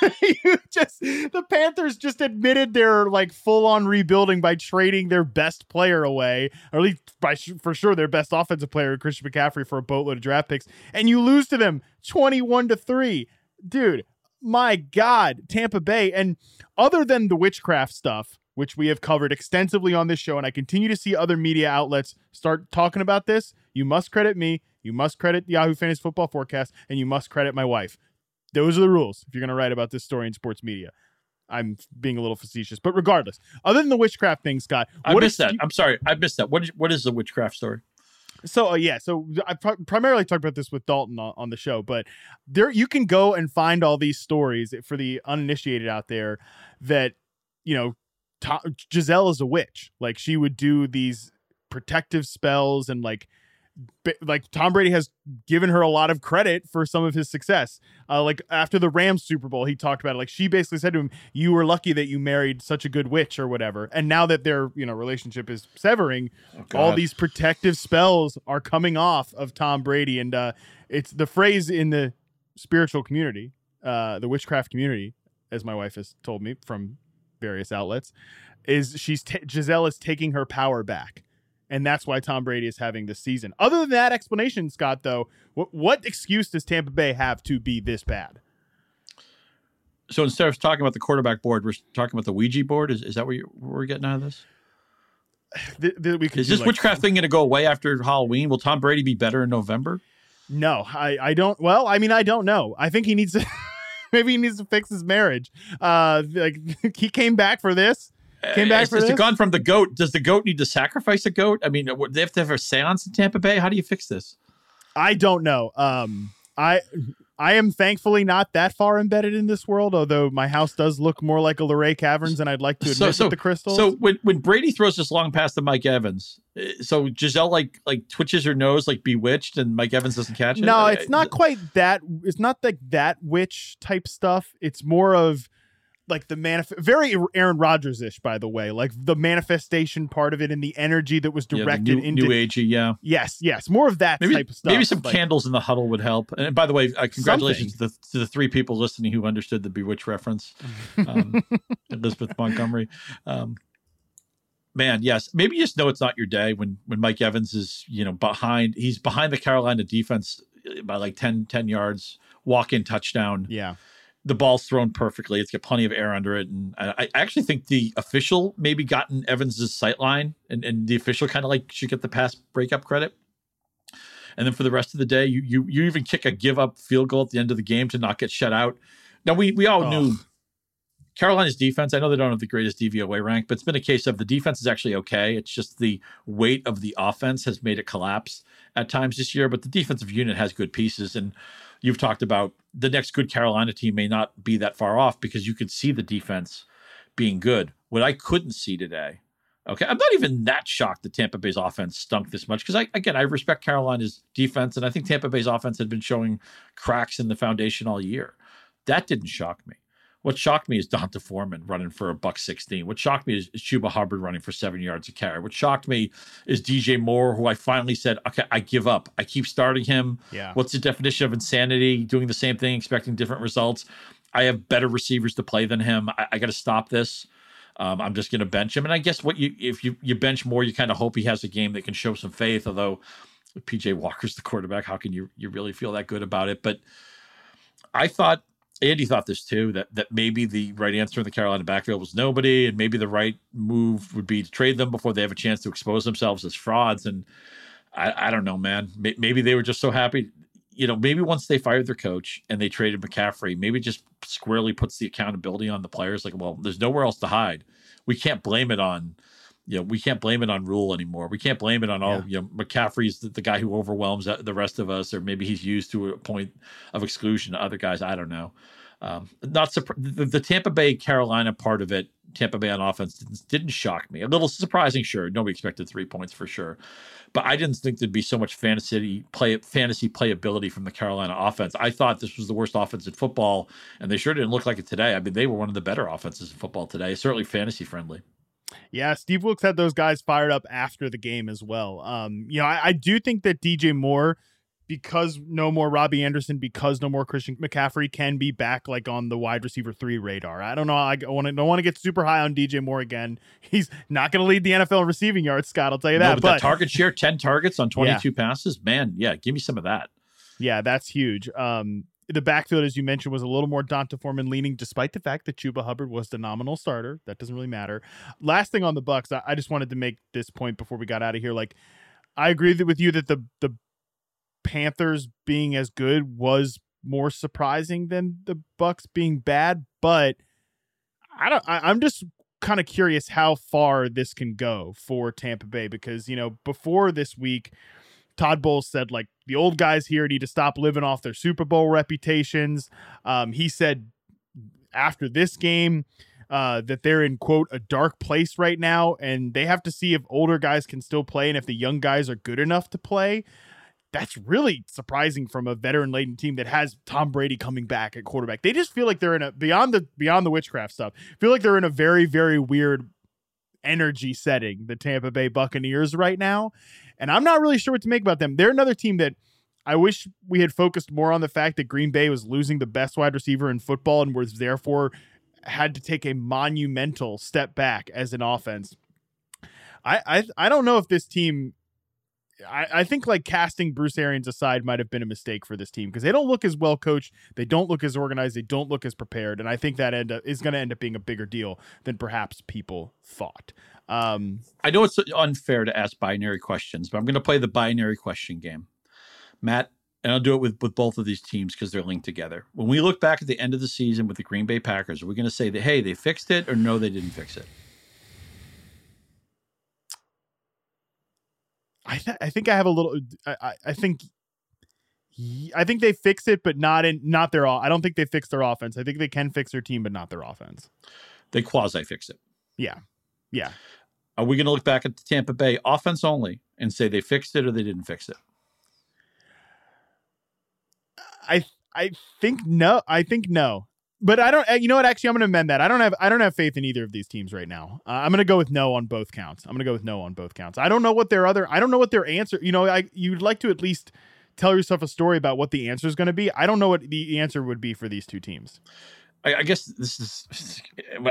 you just the Panthers just admitted they're like full on rebuilding by trading their best player away, or at least by for sure their best offensive player, Christian McCaffrey, for a boatload of draft picks, and you lose to them 21 to 3. Dude, my God, Tampa Bay. And other than the witchcraft stuff, which we have covered extensively on this show, and I continue to see other media outlets start talking about this, you must credit me you must credit Yahoo Fantasy Football Forecast, and you must credit my wife. Those are the rules if you're going to write about this story in sports media. I'm being a little facetious, but regardless, other than the witchcraft thing, Scott, I missed that. You- I'm sorry, I missed that. What is what is the witchcraft story? So uh, yeah, so I pr- primarily talked about this with Dalton on, on, the show, but there you can go and find all these stories for the uninitiated out there that you know Gisele is a witch. Like she would do these protective spells and like like Tom Brady has given her a lot of credit for some of his success. Uh, like after the Rams Super Bowl, he talked about it. Like she basically said to him, "You were lucky that you married such a good witch or whatever." And now that their you know relationship is severing, Oh, all these protective spells are coming off of Tom Brady, and uh, it's the phrase in the spiritual community, uh, the witchcraft community, as my wife has told me from various outlets, is she's ta Gisele is taking her power back and that's why Tom Brady is having this season. Other than that explanation, Scott, though, what, what excuse does Tampa Bay have to be this bad? So instead of talking about the quarterback board, we're talking about the Ouija board. Is, is that what, you, what we're getting out of this? Th- th- we could Is this like- witchcraft thing going to go away after Halloween? Will Tom Brady be better in November? No, I, I don't. Well, I mean, I don't know. I think he needs to. maybe he needs to fix his marriage. Uh, like he came back for this. Came back Has- for this. gone from the goat? Does the goat need to sacrifice a goat? I mean, they have to have a seance in Tampa Bay. How do you fix this? I don't know. Um, I I am thankfully not that far embedded in this world, although my house does look more like a Luray Caverns than I'd like to admit with the crystals. So when, when Brady throws this long pass to Mike Evans, eh, so Gisele like like twitches her nose like bewitched, and Mike Evans doesn't catch it. No, it's not quite that. It's not like that witch type stuff. It's more of like the manif- very Aaron Rodgers ish, by the way, like the manifestation part of it and the energy that was yeah, directed new, into. new agey. Yeah, Yes, yes, more of that maybe type of stuff. maybe some Like, candles in the huddle would help. And by the way, uh, congratulations to the, to the three people listening who understood the Bewitch reference. Um, Elizabeth Montgomery. Um, man, yes, maybe you just know it's not your day when when Mike Evans is you know behind. He's behind the Carolina defense by like 10, 10 yards, walk in touchdown. Yeah, the ball's thrown perfectly. It's got plenty of air under it, and I, I actually think the official maybe gotten Evans's sight line, and, and the official kind of like should get the pass breakup credit. And then for the rest of the day, you you you even kick a give up field goal at the end of the game to not get shut out. Now we we all Oh. knew Carolina's defense. I know they don't have the greatest DVOA rank, but it's been a case of the defense is actually okay. It's just the weight of the offense has made it collapse at times this year. But the defensive unit has good pieces, and you've talked about the next good Carolina team may not be that far off because you could see the defense being good. What I couldn't see today, okay, I'm not even that shocked that Tampa Bay's offense stunk this much because I again I respect Carolina's defense, and I think Tampa Bay's offense had been showing cracks in the foundation all year. That didn't shock me. What shocked me is D'Onta Foreman running for a buck 16. What shocked me is, is Chuba Hubbard running for seven yards a carry. What shocked me is DJ Moore, who I finally said, okay, I give up. I keep starting him. yeah. What's the definition of insanity? Doing the same thing, expecting different results. I have better receivers to play than him. I, I got to stop this. Um, I'm just going to bench him. And I guess what you if you you bench more, you kind of hope he has a game that can show some faith. Although PJ Walker's the quarterback, how can you you really feel that good about it? But I thought Andy thought this too that that maybe the right answer in the Carolina backfield was nobody, and maybe the right move would be to trade them before they have a chance to expose themselves as frauds. And I, I don't know, man. Maybe they were just so happy. You know, maybe once they fired their coach and they traded McCaffrey, maybe just squarely puts the accountability on the players. Like, well, there's nowhere else to hide. We can't blame it on, you know, we can't blame it on Rhule anymore. We can't blame it on all, you know, McCaffrey's the, the guy who overwhelms the the rest of us, or maybe he's used to a point of exclusion to other guys. I don't know. Um, not surpri- the, the Tampa Bay Carolina part of it, Tampa Bay on offense didn't, didn't shock me. A little surprising, sure. Nobody expected three points for sure, but I didn't think there'd be so much fantasy play fantasy playability from the Carolina offense. I thought this was the worst offense in football, and they sure didn't look like it today. I mean, they were one of the better offenses in football today. Certainly fantasy friendly. Yeah, Steve Wilks had those guys fired up after the game as well. Um, you know, I, I do think that DJ Moore, because no more Robbie Anderson, because no more Christian McCaffrey, can be back like on the wide receiver three radar. I don't know. I want to don't want to get super high on DJ Moore again. He's not going to lead the NFL in receiving yards, Scott. I'll tell you No, that. but, but that target share, ten targets on twenty-two passes, man. Yeah, give me some of that. Yeah, that's huge. Um, the backfield, as you mentioned, was a little more D'Onta Foreman leaning, despite the fact that Chuba Hubbard was the nominal starter. That doesn't really matter. Last thing on the Bucks, I, I just wanted to make this point before we got out of here. Like, I agree with you that the the Panthers being as good was more surprising than the Bucks being bad, but I don't. I, I'm just kind of curious how far this can go for Tampa Bay because you know before this week. Todd Bowles said like the old guys here need to stop living off their Super Bowl reputations. Um, he said after this game, uh, that they're in quote a dark place right now, and they have to see if older guys can still play and if the young guys are good enough to play. That's really surprising from a veteran laden team that has Tom Brady coming back at quarterback. They just feel like they're in a beyond the beyond the witchcraft stuff. Feel like they're in a very very weird energy setting. The Tampa Bay Buccaneers right now, and I'm not really sure what to make about them. They're another team that I wish we had focused more on the fact that Green Bay was losing the best wide receiver in football and was therefore had to take a monumental step back as an offense. I I, I don't know if this team. I, I think like casting Bruce Arians aside might have been a mistake for this team because they don't look as well coached, they don't look as organized, they don't look as prepared, and I think that end up, is going to end up being a bigger deal than perhaps people thought. Um, I know it's unfair to ask binary questions, but I'm going to play the binary question game. Matt, and I'll do it with, with both of these teams because they're linked together. When we look back at the end of the season with the Green Bay Packers, are we going to say that, hey, they fixed it or no, they didn't fix it? I, th- I think I have a little, I, I think, I think they fix it, but not in, not their, all I don't think they fix their offense. I think they can fix their team, but not their offense. They quasi fix it. Yeah. Yeah. Are we going to look back at the Tampa Bay offense only and say they fixed it or they didn't fix it? I I think no. I think no. But I don't. You know what? Actually, I'm going to amend that. I don't have. I don't have faith in either of these teams right now. Uh, I'm going to go with no on both counts. I'm going to go with no on both counts. I don't know what their other. I don't know what their answer. You know, I you'd like to at least tell yourself a story about what the answer is going to be. I don't know what the answer would be for these two teams. I, I guess this is.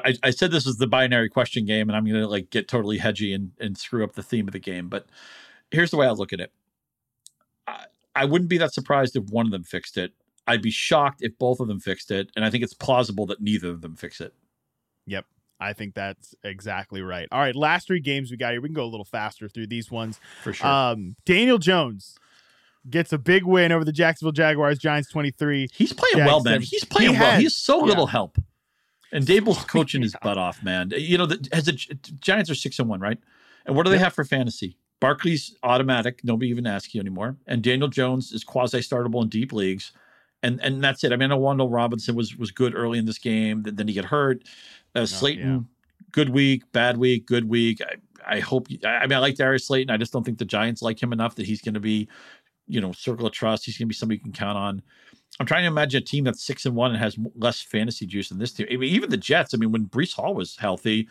I, I, said this is the binary question game, and I'm going to like get totally hedgy and and screw up the theme of the game. But here's the way I look at it. I, I wouldn't be that surprised if one of them fixed it. I'd be shocked if both of them fixed it, and I think it's plausible that neither of them fix it. Yep. I think that's exactly right. All right, last three games we got here. We can go a little faster through these ones. For sure. Um, Daniel Jones gets a big win over the Jacksonville Jaguars, Giants 23. He's playing Jags well, man. He's playing he well. He's so yeah. little help. And Daboll's coaching his butt off, man. You know, the, as the Giants are six and one, right? And what do they Yep. have for fantasy? Barkley's automatic. Nobody even asks you anymore. And Daniel Jones is quasi startable in deep leagues. And and that's it. I mean, I know Wan'Dale Robinson was was good early in this game. Then, then he got hurt. Uh, Slayton, good week, bad week, good week. I, I hope. I mean, I like Darius Slayton. I just don't think the Giants like him enough that he's going to be, you know, circle of trust. He's going to be somebody you can count on. I'm trying to imagine a team that's six and one and has less fantasy juice than this team. I mean, even the Jets. I mean, when Breece Hall was healthy,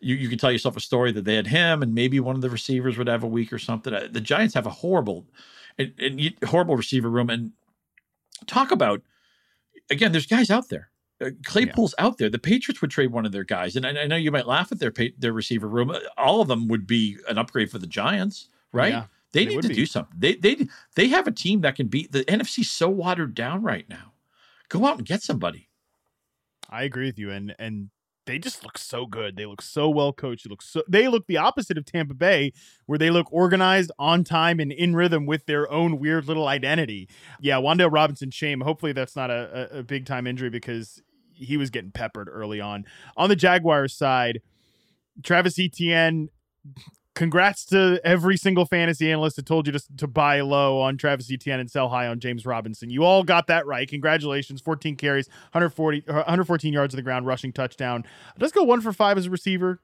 you you can tell yourself a story that they had him and maybe one of the receivers would have a week or something. Uh, The Giants have a horrible, and, and horrible receiver room. And talk about again, there's guys out there. Uh, Claypool's out there. The Patriots would trade one of their guys, and I, I know you might laugh at their pa- their receiver room. Uh, All of them would be an upgrade for the Giants, right? Yeah, they they need to be. do something. They they they have a team that can beat the NFC's so watered down right now. Go out and get somebody. I agree with you, and and they just look so good. They look so well coached. They look so they look the opposite of Tampa Bay, where they look organized, on time, and in rhythm with their own weird little identity. Yeah, Wan'Dale Robinson, shame. Hopefully that's not a, a, a big time injury because he was getting peppered early on. On the Jaguars side, Travis Etienne. Congrats to every single fantasy analyst that told you to, to buy low on Travis Etienne and sell high on James Robinson. You all got that right. Congratulations. 14 carries, 140, uh, 114 yards on the ground, rushing touchdown. Let's go one for five as a receiver.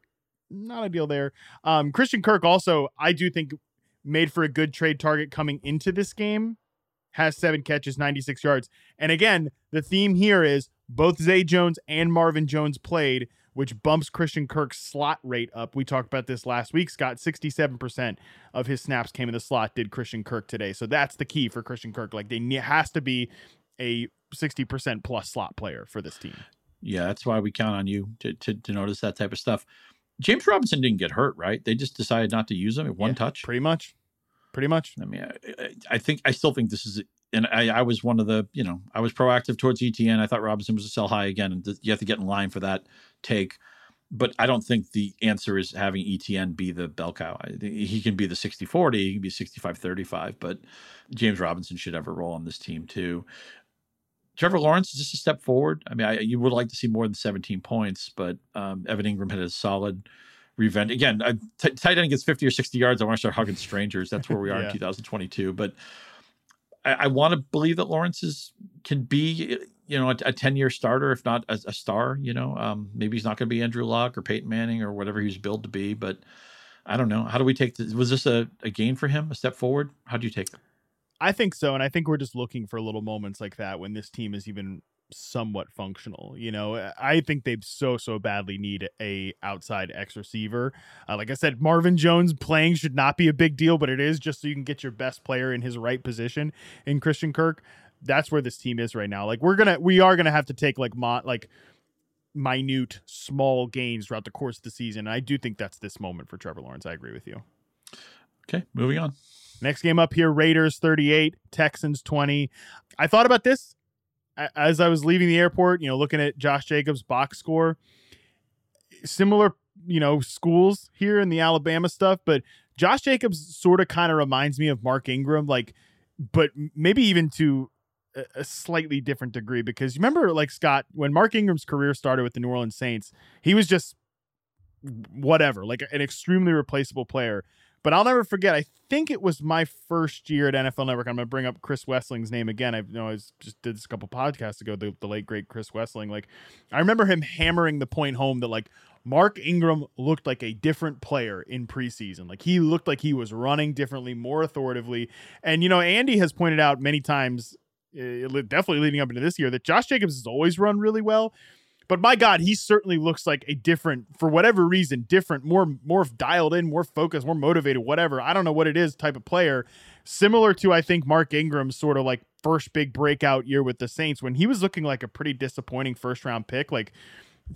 Not a deal there. Um, Christian Kirk also, I do think, made for a good trade target coming into this game. Has seven catches, 96 yards. And again, the theme here is both Zay Jones and Marvin Jones played, which bumps Christian Kirk's slot rate up. We talked about this last week. Scott, 67% of his snaps came in the slot, did Christian Kirk today. So that's the key for Christian Kirk. Like, they has to be a 60% plus slot player for this team. Yeah, that's why we count on you to, to, to notice that type of stuff. James Robinson didn't get hurt, right? They just decided not to use him at one Yeah, touch. Pretty much. Pretty much. I mean, I- I think I still think this is, and I, I was one of the, you know, I was proactive towards Etienne. I thought Robinson was a sell high again, and th- you have to get in line for that take. But I don't think the answer is having Etienne be the bell cow. I he can be the 60 40, he can be 65 35, but James Robinson should have a role on this team too. Trevor Lawrence is just a step forward. I mean, I, you would like to see more than 17 points, but um, Evan Engram had a solid revenge. Again, a t- tight end gets 50 or 60 yards. I want to start hugging strangers. That's where we are Yeah. in 2022. But I, I want to believe that Lawrence is can be. you know, a, a 10 year starter, if not a, a star, you know, um, maybe he's not going to be Andrew Luck or Peyton Manning or whatever he's billed to be. But I don't know. How do we take this? Was this a, a gain for him, a step forward? How do you take it? I think so. And I think we're just looking for little moments like that when this team is even somewhat functional. You know, I think they so so badly need a outside X receiver. Uh, like I said, Marvin Jones playing should not be a big deal, but it is just so you can get your best player in his right position in Christian Kirk. That's where this team is right now. Like we're gonna we are gonna have to take like mo- like minute small gains throughout the course of the season. And I do think that's this moment for Trevor Lawrence. I agree with you. Okay, moving on. Next game up here Raiders 38, Texans 20. I thought about this as I was leaving the airport, you know, looking at Josh Jacobs' box score, similar, you know, schools here in the Alabama stuff, but Josh Jacobs sort of kind of reminds me of Mark Ingram, like, but maybe even to a slightly different degree because you remember, like Scott, when Mark Ingram's career started with the New Orleans Saints, he was just whatever, like an extremely replaceable player. But I'll never forget. I think it was my first year at NFL Network. I'm going to bring up Chris Wesseling's name again. I you know I was, just did this a couple podcasts ago. The, the late great Chris Wesseling. Like I remember him hammering the point home that like Mark Ingram looked like a different player in preseason. Like he looked like he was running differently, more authoritatively. And you know, Andy has pointed out many times, uh, definitely leading up into this year, that Josh Jacobs has always run really well. But my God, he certainly looks like a different, for whatever reason, different, more more dialed in, more focused, more motivated, whatever. I don't know what it is, type of player. Similar to I think Mark Ingram's sort of like first big breakout year with the Saints when he was looking like a pretty disappointing first round pick, like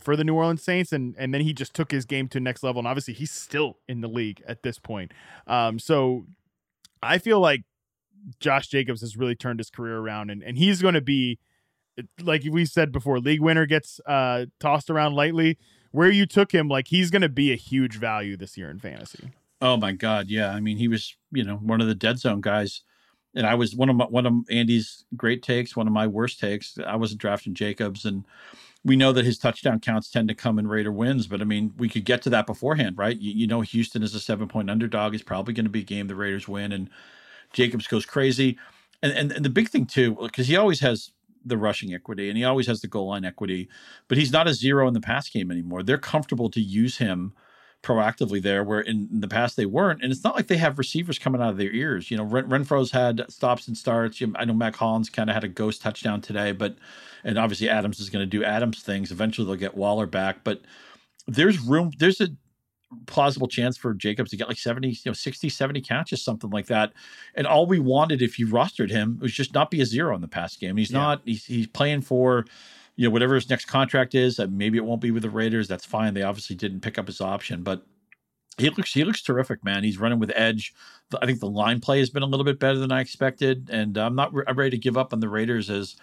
for the New Orleans Saints, and and then he just took his game to next level. And obviously, he's still in the league at this point. Um, so I feel like Josh Jacobs has really turned his career around, and and he's going to be like we said before, league winner gets uh, tossed around lightly. Where you took him, like he's going to be a huge value this year in fantasy. Oh my God, yeah. I mean, he was you know one of the dead zone guys, and I was one of my, one of Andy's great takes, one of my worst takes. I wasn't drafting Jacobs, and we know that his touchdown counts tend to come in Raider wins, but I mean, we could get to that beforehand, right? You, you know, Houston is a seven point underdog. It's probably going to be a game the Raiders win, and Jacobs goes crazy. And, and, and the big thing too, because he always has the rushing equity and he always has the goal line equity, but he's not a zero in the pass game anymore. They're comfortable to use him proactively there where in, in the past they weren't. And it's not like they have receivers coming out of their ears. You know, Ren- Renfrow's had stops and starts. You know, I know Mack Hollins kind of had a ghost touchdown today, but and obviously Adams is going to do Adams things. Eventually they'll get Waller back, but there's room. There's a plausible chance for Jacobs to get like 70, you know, 60, 70 catches, something like that. And all we wanted if you rostered him was just not be a zero in the past game. He's yeah. not, he's, he's playing for, you know, whatever his next contract is. Maybe it won't be with the Raiders. That's fine. They obviously didn't pick up his option, but he looks he looks terrific, man. He's running with edge. I think the line play has been a little bit better than I expected, and I'm not I'm ready to give up on the Raiders as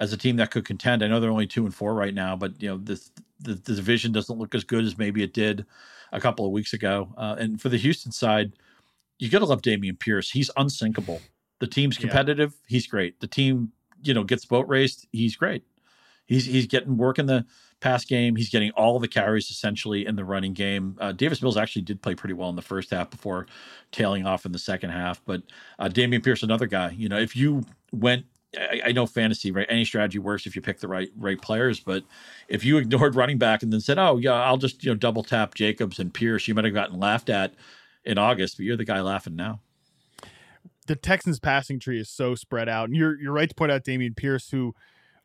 as a team that could contend. I know they're only two and four right now, but you know this the, the division doesn't look as good as maybe it did a couple of weeks ago. Uh, and for the Houston side, you got to love Dameon Pierce. He's unsinkable. The team's competitive. Yeah. He's great. The team, you know, gets boat raced. He's great. He's he's getting work in the pass game. He's getting all the carries essentially in the running game. Uh, Davis Mills actually did play pretty well in the first half before tailing off in the second half. But uh, Dameon Pierce, another guy. You know, if you went I, I, know fantasy, right? Any strategy works if you pick the right right players. But if you ignored running back and then said, "Oh yeah, I'll just you know double tap Jacobs and Pierce," you might have gotten laughed at in August, but you're the guy laughing now. The Texans passing tree is so spread out, and you're you're right to point out Dameon Pierce, who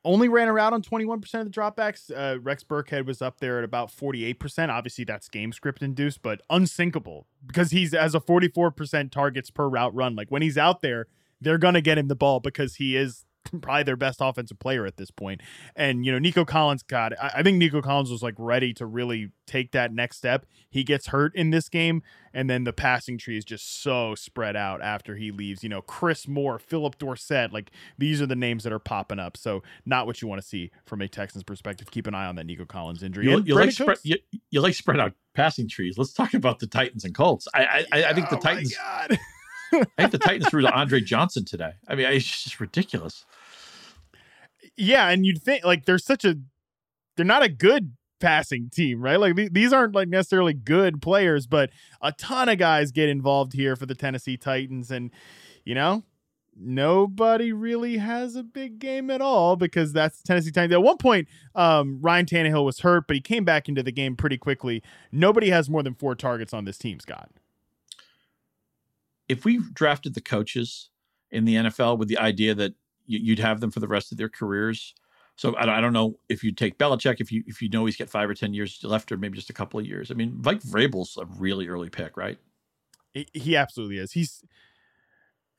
only ran around on 21% of the dropbacks. Uh, Rex Burkhead was up there at about 48%. Obviously, that's game script induced, but unsinkable because he's as a 44% targets per route run. Like when he's out there, they're going to get him the ball because he is probably their best offensive player at this point. And, you know, Nico Collins, God, I, I, think Nico Collins was like ready to really take that next step. He gets hurt in this game, and then the passing tree is just so spread out after he leaves. You know, Chris Moore, Phillip Dorsett, like these are the names that are popping up. So, not what you want to see from a Texans perspective. Keep an eye on that Nico Collins injury. You, you like, spread, you, you, like spread out passing trees. Let's talk about the Titans and Colts. I I, I think the oh Titans. I think the Titans threw to Andre Johnson today. I mean, it's just ridiculous. Yeah, and you'd think like they're such a they're not a good passing team, right? Like these aren't like necessarily good players, but a ton of guys get involved here for the Tennessee Titans, and you know nobody really has a big game at all because that's the Tennessee Titans. At one point, um, Ryan Tannehill was hurt, but he came back into the game pretty quickly. Nobody has more than four targets on this team, Scott. If we drafted the coaches in the NFL with the idea that you'd have them for the rest of their careers, so I don't know if you'd take Belichick, if you if you know he's got five or ten years left, or maybe just a couple of years. I mean, Mike Vrabel's a really early pick, right? He absolutely is. He's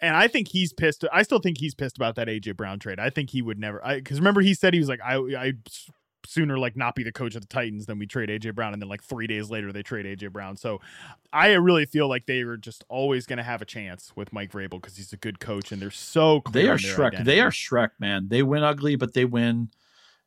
and I think he's pissed. I still think he's pissed about that AJ Brown trade. I think he would never. I Because remember, he said he was like, I I sooner like not be the coach of the Titans than we trade AJ Brown, and then like three days later they trade AJ Brown. So I really feel like they were just always going to have a chance with Mike Vrabel because he's a good coach, and they're so they are Shrek. Identity. They are Shrek, man. They win ugly, but they win.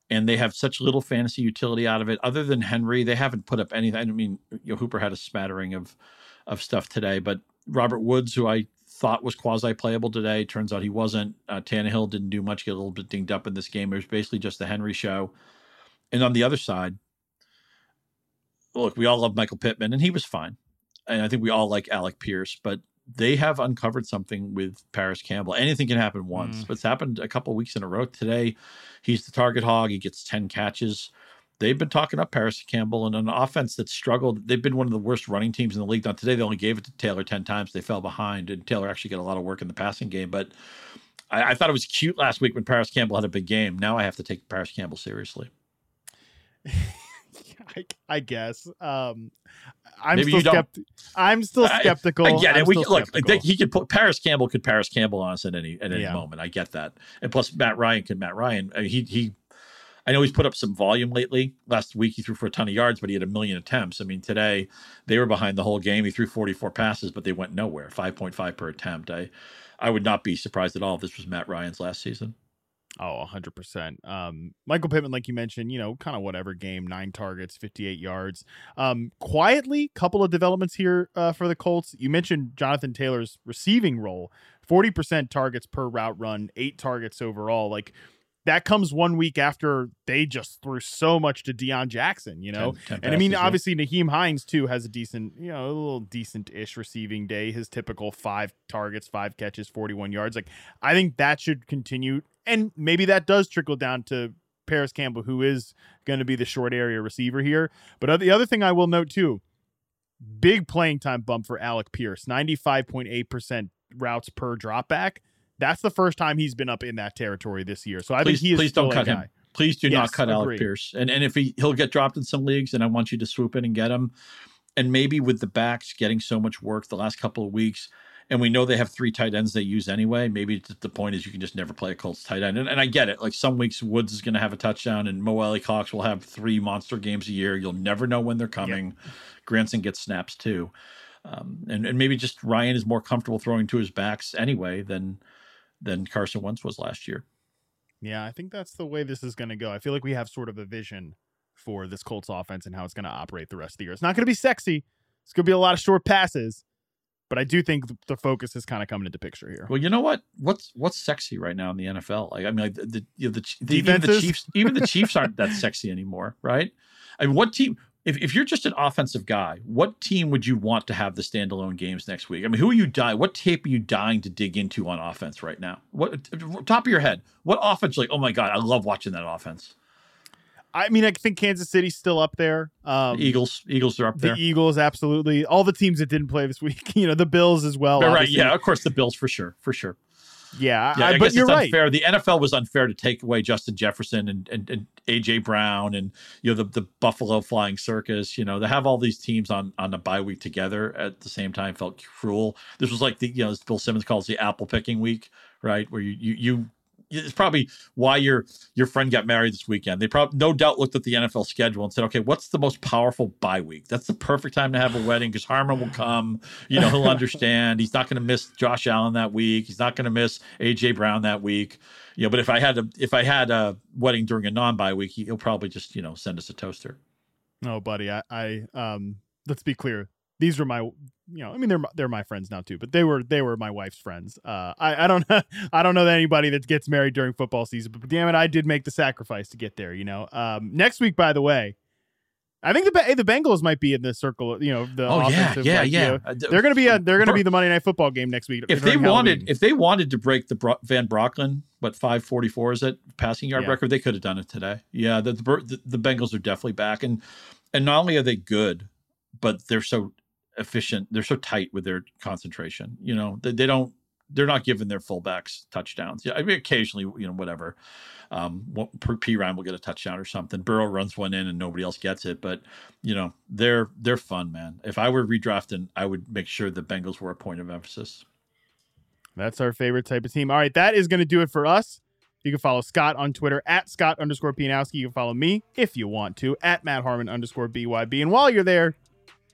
And they have such little fantasy utility out of it. Other than Henry, they haven't put up anything. I mean, you know, Hooper had a smattering of of stuff today, but Robert Woods, who I thought was quasi playable today. Turns out he wasn't. Uh, Tannehill didn't do much, get a little bit dinged up in this game. It was basically just the Henry show. And on the other side, look, we all love Michael Pittman, and he was fine. And I think we all like Alec Pierce, but they have uncovered something with Parris Campbell. Anything can happen once, mm. but it's happened a couple weeks in a row. Today, he's the target hog. He gets 10 catches they've been talking up Parris Campbell and an offense that struggled. They've been one of the worst running teams in the league. Now today they only gave it to Taylor ten times. They fell behind, and Taylor actually got a lot of work in the passing game. But I, I thought it was cute last week when Parris Campbell had a big game. Now I have to take Parris Campbell seriously. I, I, guess. Um, I'm Maybe still skepti- I'm still skeptical. I, I get it. We, look, he could put Parris Campbell could Parris Campbell on us at any at any yeah. moment. I get that. And plus Matt Ryan could Matt Ryan. Uh, he he I know he's put up some volume lately. Last week he threw for a ton of yards, but he had a million attempts. I mean, today they were behind the whole game. He threw 44 passes, but they went nowhere. 5.5 per attempt. I I would not be surprised at all if this was Matt Ryan's last season. Oh, 100%. Um, Michael Pittman, like you mentioned, you know, kind of whatever game, nine targets, 58 yards. Um, quietly, couple of developments here uh, for the Colts. You mentioned Jonathan Taylor's receiving role 40% targets per route run, eight targets overall. Like, that comes one week after they just threw so much to Deon Jackson, you know. 10, 10 and I mean, obviously. Nyheim Hines too has a decent, you know, a little decent-ish receiving day. His typical five targets, five catches, forty-one yards. Like, I think that should continue, and maybe that does trickle down to Parris Campbell, who is going to be the short area receiver here. But the other thing I will note too, big playing time bump for Alec Pierce, ninety-five point eight percent routes per dropback that's the first time he's been up in that territory this year. So I please, think he is please don't cut him. Please do yes, not cut agree. Alec Pierce. And and if he he'll get dropped in some leagues, and I want you to swoop in and get him. And maybe with the backs getting so much work the last couple of weeks, and we know they have three tight ends they use anyway. Maybe the point is you can just never play a Colts tight end. And, and I get it. Like some weeks Woods is going to have a touchdown, and Mo Alie-Cox will have three monster games a year. You'll never know when they're coming. Yep. Granson gets snaps too. Um, and, and maybe just Ryan is more comfortable throwing to his backs anyway than than Carson Wentz was last year. Yeah, I think that's the way this is going to go. I feel like we have sort of a vision for this Colts offense and how it's going to operate the rest of the year. It's not going to be sexy. It's going to be a lot of short passes, but I do think the focus is kind of coming into picture here. Well, you know what? What's what's sexy right now in the NFL? Like, I mean, like the, the you know, the, the even the Chiefs, even the Chiefs aren't that sexy anymore, right? I mean, what team? If, if you're just an offensive guy, what team would you want to have the standalone games next week? I mean, who are you dying? What tape are you dying to dig into on offense right now? What top of your head? What offense? Like, oh my god, I love watching that offense. I mean, I think Kansas City's still up there. Um, the Eagles, Eagles are up there. The Eagles, absolutely. All the teams that didn't play this week, you know, the Bills as well. Right? Yeah, of course, the Bills for sure, for sure. Yeah, yeah I, I but you're right. Unfair. The NFL was unfair to take away Justin Jefferson and, and, and AJ Brown and you know the the Buffalo Flying Circus. You know to have all these teams on on a bye week together at the same time felt cruel. This was like the you know as Bill Simmons calls the apple picking week, right? Where you you you it's probably why your your friend got married this weekend. They probably no doubt looked at the NFL schedule and said, "Okay, what's the most powerful bye week? That's the perfect time to have a wedding because Harmon will come. You know, he'll understand. He's not going to miss Josh Allen that week. He's not going to miss AJ Brown that week. You know, but if I had a if I had a wedding during a non bye week, he'll probably just you know send us a toaster. No, buddy, I, I um, let's be clear these were my you know i mean they're they're my friends now too but they were they were my wife's friends uh i i don't i don't know anybody that gets married during football season but damn it i did make the sacrifice to get there you know um next week by the way I think the the Bengals might be in the circle. You know, the oh yeah, yeah, like, yeah. You know, they're going to be a, they're to be the Monday Night Football game next week. If they wanted, if they wanted to break the Bro- Van Brocklin, what five forty four is it passing yard yeah. record? They could have done it today. Yeah, the, the the Bengals are definitely back, and and not only are they good, but they're so efficient. They're so tight with their concentration. You know, they, they don't they're not giving their fullbacks touchdowns. Yeah, I mean occasionally, you know, whatever. Um, Perine will get a touchdown or something. Burrow runs one in and nobody else gets it. But you know, they're they're fun, man. If I were redrafting, I would make sure the Bengals were a point of emphasis. That's our favorite type of team. All right, that is going to do it for us. You can follow Scott on Twitter at Scott underscore Pianowski. You can follow me if you want to at Matt Harmon underscore BYB. And while you're there,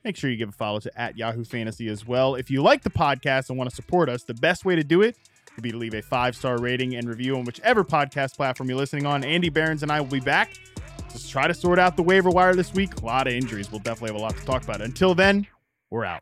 Make sure you give a follow to at Yahoo Fantasy as well. If you like the podcast and want to support us, the best way to do it would be to leave a five star rating and review on whichever podcast platform you're listening on. Andy Behrens and I will be back. Just try to sort out the waiver wire this week. A lot of injuries. We'll definitely have a lot to talk about. Until then, we're out.